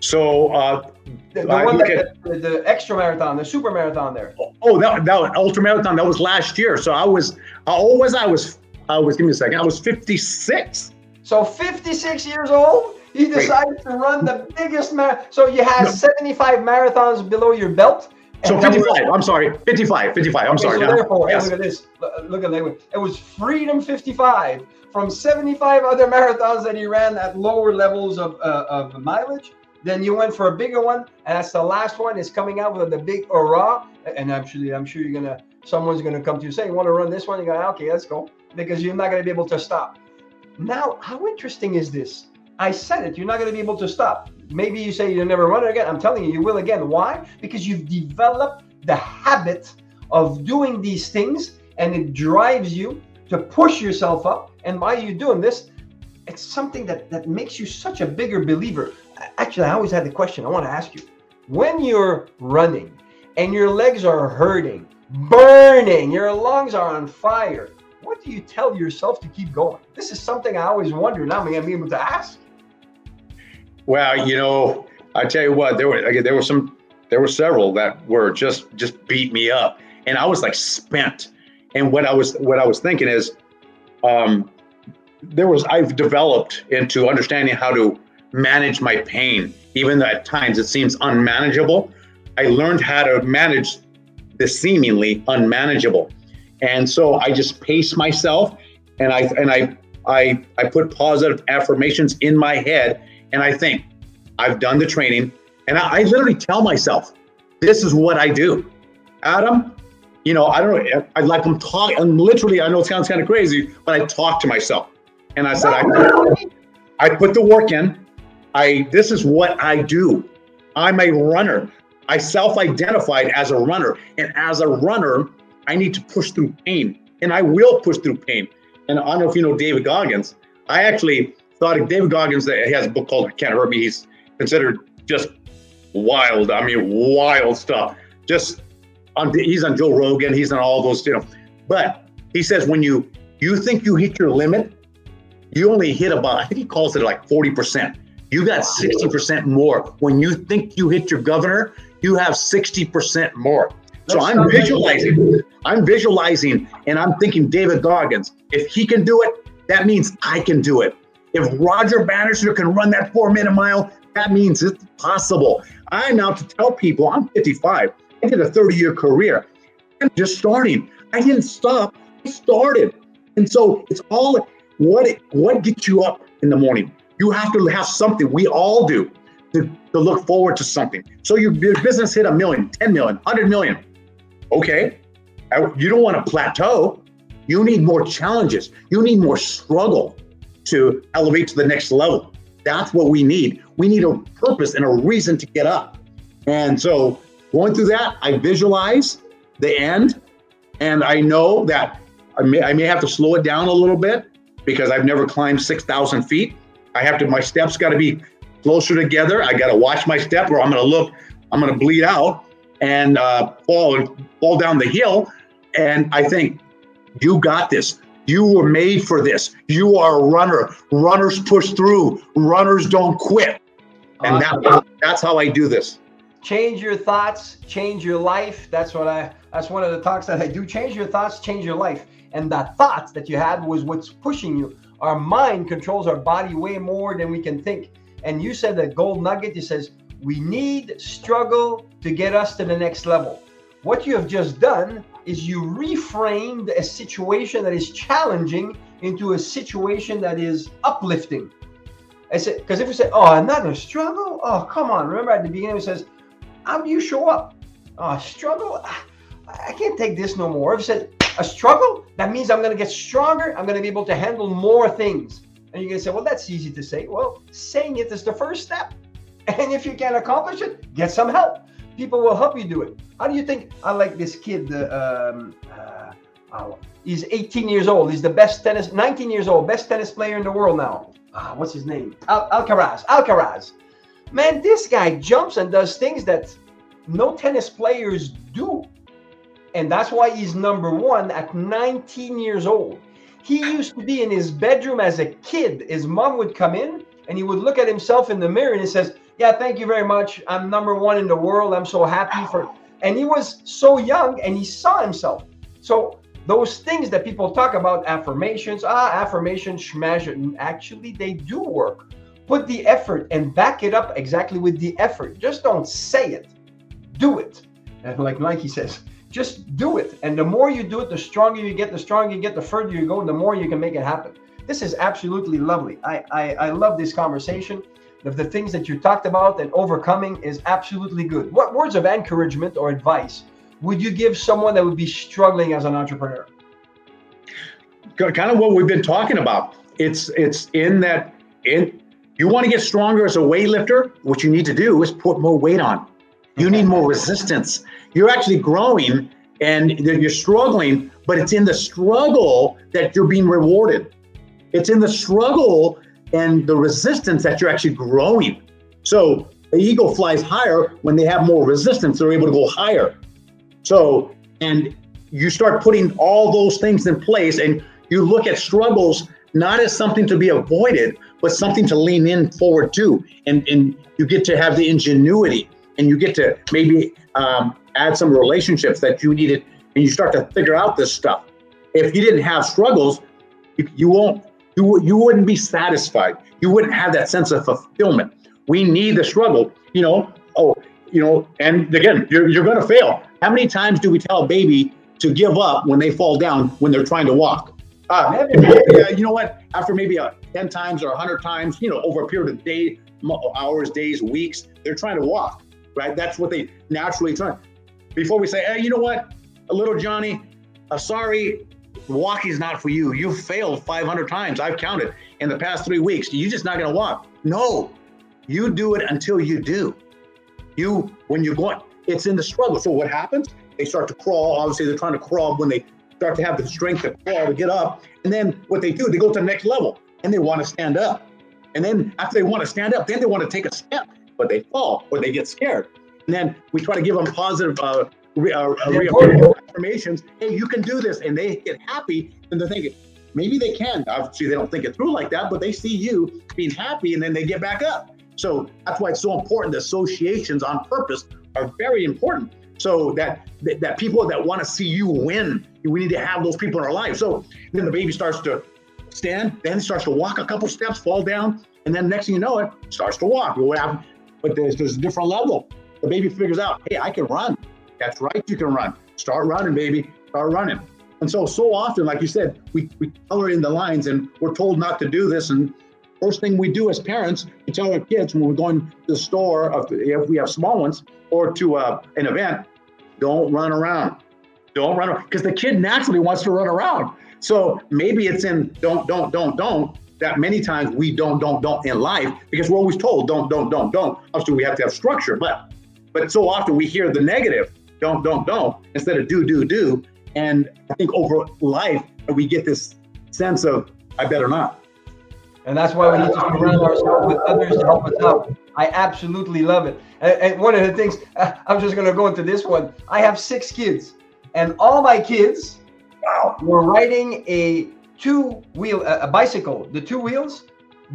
So uh, the, the one that, at, the, the, extra marathon, the super marathon there. Oh, that that ultra marathon that was last year. So I was how old was I? I was I was give me a second. I was 56. So 56 years old. He decided to run the biggest marathon. So you had no. 75 marathons below your belt. So 55. Was, I'm sorry. 55. 55. I'm okay, sorry. So therefore, yes. hey, look at this. Look at that. It was Freedom 55 from 75 other marathons that he ran at lower levels of, uh, of mileage. Then you went for a bigger one, and that's the last one. Is coming out with the big hurrah. And sure, I'm sure you're gonna, someone's gonna come to you say, "You want to run this one?" You go, "Okay, let's go," because you're not gonna be able to stop. Now, how interesting is this? I said it. You're not to be able to stop. Maybe you say you'll never run it again. I'm telling you, you will again. Why? Because you've developed the habit of doing these things and it drives you to push yourself up. And are you doing this? It's something that, that makes you such a bigger believer. Actually, I always had the question I want to ask you when you're running and your legs are hurting, burning, your lungs are on fire, what do you tell yourself to keep going? This is something I always wonder. Now I'm going to be able to ask. Well, you know, I tell you what, there were there were some, there were several that were just just beat me up, and I was like spent. And what I was what I was thinking is, um, there was I've developed into understanding how to manage my pain, even though at times it seems unmanageable. I learned how to manage the seemingly unmanageable, and so I just pace myself, and I and I I I put positive affirmations in my head and I think I've done the training And I, I literally tell myself, this is what I do. Adam, you know, I don't know, I like I'm talking, and literally, I know it sounds kind of crazy, but I talk to myself. And I said, I, I put the work in. I, this is what I do. I'm a runner. I self-identified as a runner. And as a runner, I need to push through pain. And I will push through pain. And I don't know if you know David Goggins. I actually thought of David Goggins, he has a book called Can't Hurt Me. He's considered just wild. I mean, wild stuff. Just on, he's on Joe Rogan. He's on all those, you know. But he says when you you think you hit your limit, you only hit about I think he calls it like forty percent. You got sixty percent more. When you think you hit your governor, you have sixty percent more. So I'm visualizing. I'm visualizing, and I'm thinking David Goggins. If he can do it, that means I can do it. If Roger Bannister can run that four minute mile, that means it's possible. I'm out to tell people I'm 55. I did a 30 year career. I'm just starting. I didn't stop. I started. And so it's all what it, what gets you up in the morning. You have to have something. We all do to, to look forward to something. So your, your business hit a million, 10 million, 100 million. Okay. You don't want to plateau. You need more challenges. You need more struggle to elevate to the next level. That's what we need. We need a purpose and a reason to get up. And so going through that, I visualize the end, and I know that I may, I may have to slow it down a little bit because I've never climbed 6,000 feet. I have to, my steps got to be closer together. I got to watch my step or I'm going to look, I'm going to bleed out and uh, fall, fall down the hill. And I think, you got this. You were made for this. You are a runner. Runners push through. Runners don't quit. And that, that's how I do this. Change your thoughts, change your life. That's what I that's one of the talks that I do. Change your thoughts, change your life. And that thoughts that you had was what's pushing you. Our mind controls our body way more than we can think. And you said that gold nugget, it says we need struggle to get us to the next level. What you have just done is you reframed a situation that is challenging into a situation that is uplifting. I said, because if we say, oh, another struggle, oh, come on. Remember at the beginning, it says, how do you show up? Oh, struggle? I can't take this no more. You said, a struggle, that means I'm going to get stronger. I'm going to be able to handle more things. And you're going to say, well, that's easy to say. Well, saying it is the first step. And if you can't accomplish it, get some help people will help you do it. How do you think? I like this kid. Um, uh, oh, he's 18 years old. He's the best tennis, 19 years old, best tennis player in the world now. Uh, what's his name? Al- Alcaraz. Alcaraz. Man, this guy jumps and does things that no tennis players do. And that's why he's number one at 19 years old. He used to be in his bedroom as a kid. His mom would come in and he would look at himself in the mirror and he says, yeah, thank you very much. I'm number one in the world. I'm so happy for. And he was so young and he saw himself. So those things that people talk about, affirmations, ah, affirmations, smash it. Actually, they do work. Put the effort and back it up exactly with the effort. Just don't say it, do it. And like Nike says, just do it. And the more you do it, the stronger you get, the stronger you get, the further you go, and the more you can make it happen. This is absolutely lovely. I, I, I love this conversation of the things that you talked about and overcoming is absolutely good. What words of encouragement or advice would you give someone that would be struggling as an entrepreneur? Kind of what we've been talking about. It's it's in that in you want to get stronger as a weightlifter. What you need to do is put more weight on. You need more resistance. You're actually growing and you're struggling, but it's in the struggle that you're being rewarded. It's in the struggle and the resistance that you're actually growing. So the eagle flies higher when they have more resistance, they're able to go higher. So, and you start putting all those things in place and you look at struggles not as something to be avoided, but something to lean in forward to. And, and you get to have the ingenuity and you get to maybe um, add some relationships that you needed and you start to figure out this stuff. If you didn't have struggles, you, you won't you, you wouldn't be satisfied. You wouldn't have that sense of fulfillment. We need the struggle, you know. Oh, you know, and again, you're, you're going to fail. How many times do we tell a baby to give up when they fall down when they're trying to walk? Uh, you know what? After maybe a 10 times or 100 times, you know, over a period of days, hours, days, weeks, They're trying to walk, right? That's what they naturally try. Before we say, hey, you know what, a little Johnny, uh, sorry, walking's not for you. You've failed 500 times. I've counted in the past three weeks. You're just not going to walk. No, you do it until you do. You, when you're going, it's in the struggle. So what happens? They start to crawl. Obviously, they're trying to crawl when they start to have the strength to crawl to get up. And then what they do, they go to the next level and they want to stand up. And then after they want to stand up, then they want to take a step, but they fall or they get scared. And then we try to give them positive uh, re- uh, reaffirmations. Hey, you can do this. And they get happy and they're thinking, maybe they can. Obviously, they don't think it through like that, but they see you being happy and then they get back up. So that's why it's so important. The associations on purpose are very important. So that that, that people that want to see you win, we need to have those people in our life. So then the baby starts to stand, then starts to walk a couple steps, fall down, and then next thing you know it, starts to walk. But there's there's a different level. The baby figures out, hey, I can run. That's right, you can run. Start running, baby. Start running. And so so often, like you said, we, we color in the lines and we're told not to do this. And First thing we do as parents, we tell our kids when we're going to the store, if we have small ones, or to uh, an event, don't run around. Don't run around because the kid naturally wants to run around. So maybe it's in don't, don't, don't, don't. That many times we don't, don't, don't in life because we're always told don't, don't, don't, don't. Obviously, we have to have structure, but but so often we hear the negative don't, don't, don't instead of do, do, do. And I think over life we get this sense of I better not. And that's why we need to surround ourselves with others to help us out. I absolutely love it. And, and one of the things, uh, I'm just going to go into this one. I have six kids, and all my kids wow. were writing a two wheel, a, a bicycle, the two wheels,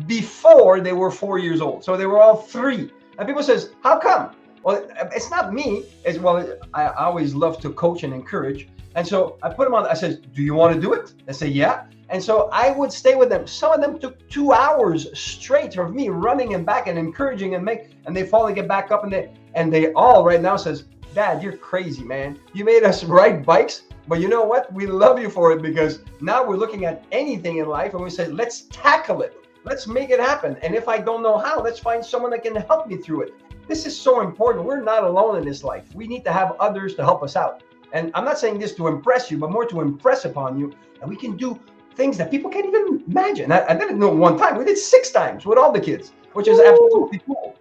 before they were four years old. So they were all three. And people says, how come? Well, it's not me. As well, I always love to coach and encourage. And so I put them on. I said, "Do you want to do it?" They say, "Yeah." And so I would stay with them. Some of them took two hours straight of me running and back and encouraging and make, and they finally get back up and they and they all right now says, Dad, you're crazy, man. You made us ride bikes, but you know what? We love you for it because now we're looking at anything in life and we say, let's tackle it. Let's make it happen. And if I don't know how, let's find someone that can help me through it. This is so important. We're not alone in this life. We need to have others to help us out. And I'm not saying this to impress you, but more to impress upon you. that we can do things that people can't even imagine. I, I didn't know one time. We did six times with all the kids, which is absolutely cool.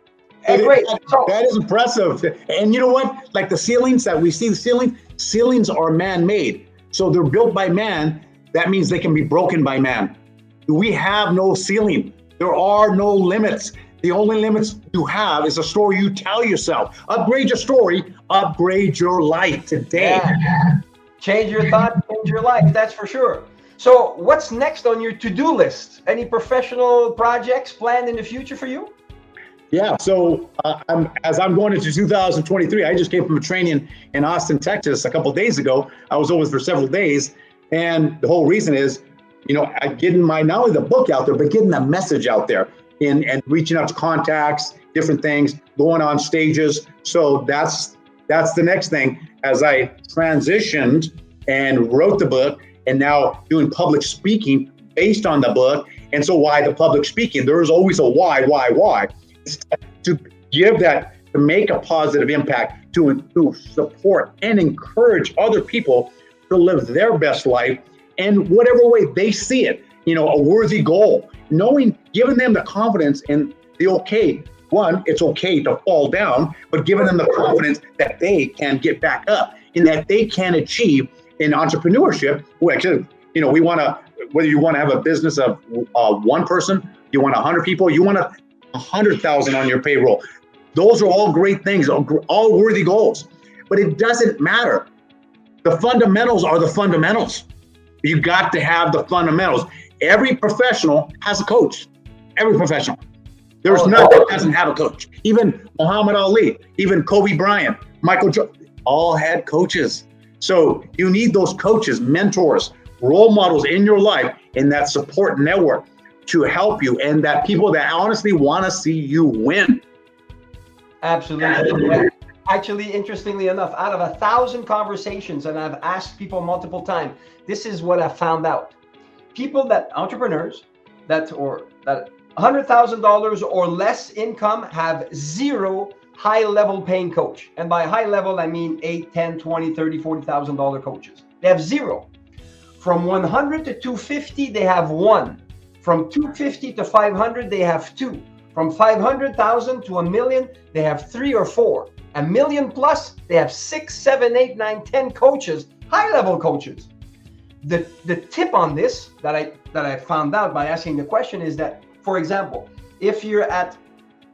Great. So, that is impressive. And you know what? Like the ceilings that we see, the ceiling ceilings are man-made, so they're built by man. That means they can be broken by man. We have no ceiling. There are no limits. The only limits you have is a story you tell yourself. Upgrade your story, upgrade your life today. Yeah. Change your thought, change your life. That's for sure. So, what's next on your to-do list? Any professional projects planned in the future for you? Yeah, so uh, I'm, as I'm going into 2023, I just came from a training in Austin, Texas, a couple days ago. I was over for several days, and the whole reason is, you know, getting my not only the book out there, but getting the message out there, and and reaching out to contacts, different things, going on stages. So that's that's the next thing. As I transitioned and wrote the book, and now doing public speaking based on the book. And so, why the public speaking? There is always a why, why, why to give that, to make a positive impact, to, to support and encourage other people to live their best life in whatever way they see it, you know, a worthy goal. Knowing, giving them the confidence and the okay. One, it's okay to fall down, but giving them the confidence that they can get back up and that they can achieve in entrepreneurship, which is, you know, we want to, whether you want to have a business of uh, one person, you want 100 people, you want to 100,000 on your payroll. Those are all great things, all worthy goals. But it doesn't matter. The fundamentals are the fundamentals. You got to have the fundamentals. Every professional has a coach. Every professional. There's oh, none that oh. doesn't have a coach. Even Muhammad Ali, even Kobe Bryant, Michael Jordan, all had coaches. So you need those coaches, mentors, role models in your life in that support network to help you and that people that honestly want to see you win. Absolutely. Actually, interestingly enough, out of a thousand conversations, and I've asked people multiple times, this is what I found out. People that entrepreneurs that or that $100,000 or less income have zero high level paying coach. And by high level, I mean 8, 10, 20, 30, 40,000 dollar coaches. They have zero. From 100 to 250, they have one. From 250 to 500, they have two. From 500,000 to a million, they have three or four. A million plus, they have six, seven, eight, nine, ten coaches, high level coaches. The, the tip on this that I that I found out by asking the question is that, for example, if you're at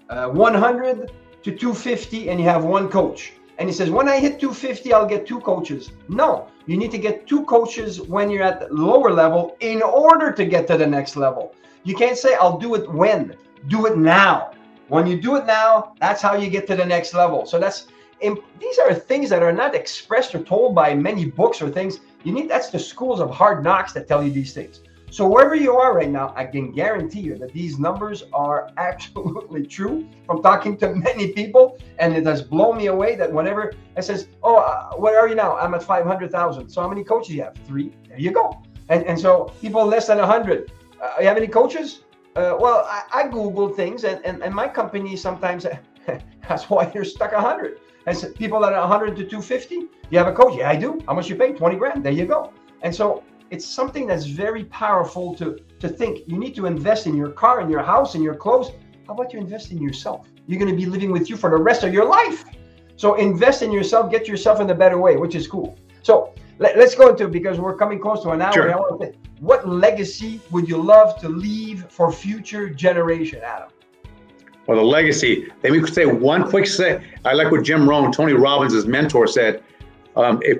uh, 100 to 250 and you have one coach, and he says, when I hit 250, I'll get two coaches. No, you need to get two coaches when you're at lower level in order to get to the next level. You can't say, I'll do it when, do it now. When you do it now, that's how you get to the next level. So that's these are things that are not expressed or told by many books or things. You need that's the schools of hard knocks that tell you these things. So wherever you are right now, I can guarantee you that these numbers are absolutely true from talking to many people, and it has blown me away that whenever I says, "Oh, uh, where are you now?" I'm at five hundred thousand. So how many coaches you have? Three. There you go. And and so people less than hundred. Uh, you have any coaches? Uh, well, I, I Google things, and, and and my company sometimes that's why you're stuck hundred. I said people that are 100 to 250. You have a coach? Yeah, I do. How much you pay? 20 grand. There you go. And so it's something that's very powerful to to think. You need to invest in your car in your house in your clothes. How about you invest in yourself? You're going to be living with you for the rest of your life. So invest in yourself get yourself in a better way which is cool. So let, us go into because we're coming close to an hour sure. what legacy would you love to leave for future generation adam? Well the legacy let me say one quick say i like what jim rohn tony robbins' mentor said um, if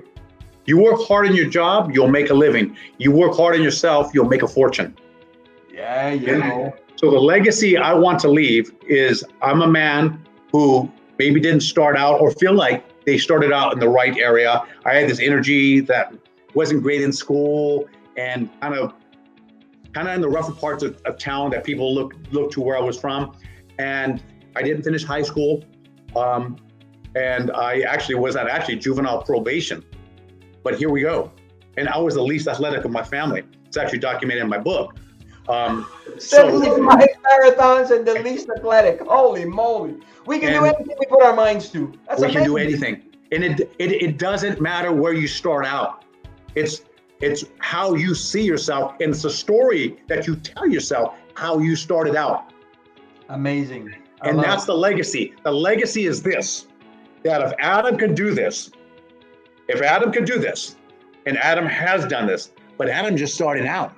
you work hard in your job, you'll make a living. You work hard on yourself, you'll make a fortune. Yeah, you know. So the legacy I want to leave is I'm a man who maybe didn't start out or feel like they started out in the right area. I had this energy that wasn't great in school and kind of kind of in the rougher parts of, of town that people look look to where I was from. And I didn't finish high school. Um, and I actually was at actually juvenile probation but here we go. And I was the least athletic of my family. It's actually documented in my book. Um, so, my marathons and the least athletic. Holy moly. We can do anything we put our minds to. That's we amazing. can do anything. And it, it, it doesn't matter where you start out. It's it's how you see yourself, and it's a story that you tell yourself how you started out. Amazing. I and that's it. the legacy. The legacy is this that if Adam can do this, if Adam could do this, and Adam has done this, but Adam just started out,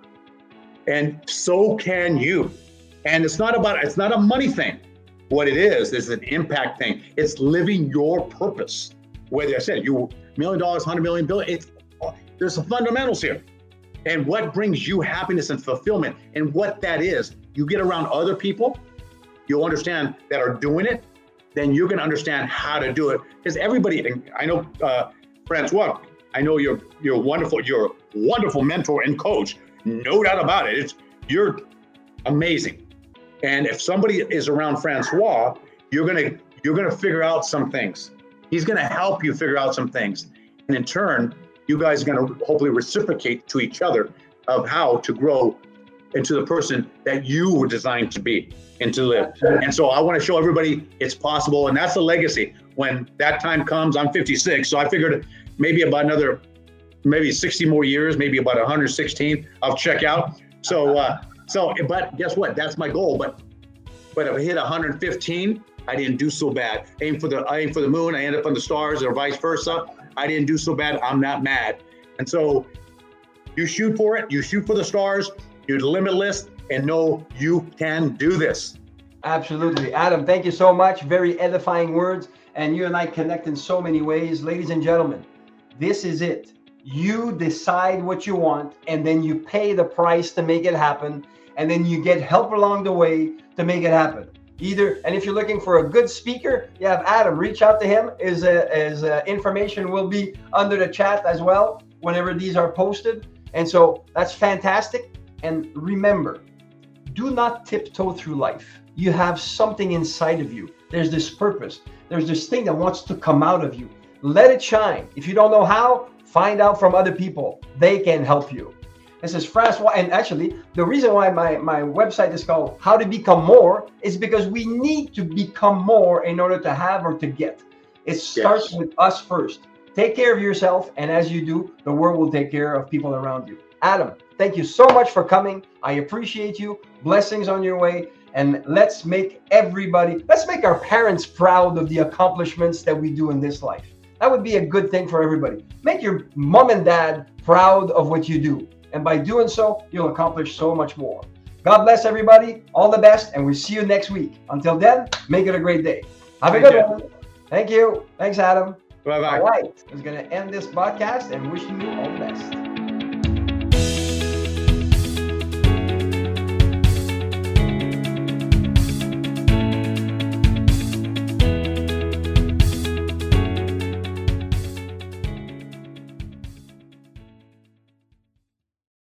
and so can you. And it's not about it's not a money thing. What it is is an impact thing. It's living your purpose. Whether I said you million dollars, hundred million billion, it's there's some fundamentals here. And what brings you happiness and fulfillment, and what that is, you get around other people, you'll understand that are doing it, then going to understand how to do it. Because everybody, I know uh, Francois, I know you're you're wonderful. You're a wonderful mentor and coach. No doubt about it. It's you're amazing. And if somebody is around Francois, you're gonna you're gonna figure out some things. He's gonna help you figure out some things, and in turn, you guys are gonna hopefully reciprocate to each other of how to grow into the person that you were designed to be and to live. And so I want to show everybody it's possible, and that's the legacy. When that time comes, I'm 56, so I figured maybe about another, maybe 60 more years, maybe about 116, I'll check out. So, uh, so, but guess what? That's my goal. But, but if I hit 115, I didn't do so bad. Aim for the, I aim for the moon. I end up on the stars, or vice versa. I didn't do so bad. I'm not mad. And so, you shoot for it. You shoot for the stars. You're limitless, and know you can do this. Absolutely, Adam. Thank you so much. Very edifying words, and you and I connect in so many ways, ladies and gentlemen. This is it. You decide what you want, and then you pay the price to make it happen, and then you get help along the way to make it happen. Either, and if you're looking for a good speaker, you have Adam. Reach out to him. His, uh, his uh, information will be under the chat as well whenever these are posted. And so that's fantastic. And remember, do not tiptoe through life. You have something inside of you. There's this purpose. There's this thing that wants to come out of you. Let it shine. If you don't know how, find out from other people. They can help you. This is Francois. And actually, the reason why my, my website is called How to Become More is because we need to become more in order to have or to get. It starts yes. with us first. Take care of yourself. And as you do, the world will take care of people around you. Adam, thank you so much for coming. I appreciate you. Blessings on your way. And let's make everybody, let's make our parents proud of the accomplishments that we do in this life. That would be a good thing for everybody. Make your mom and dad proud of what you do. And by doing so, you'll accomplish so much more. God bless everybody. All the best. And we'll see you next week. Until then, make it a great day. Have a good you. one. Thank you. Thanks, Adam. Bye bye. All right. I was going to end this podcast and wishing you all the best.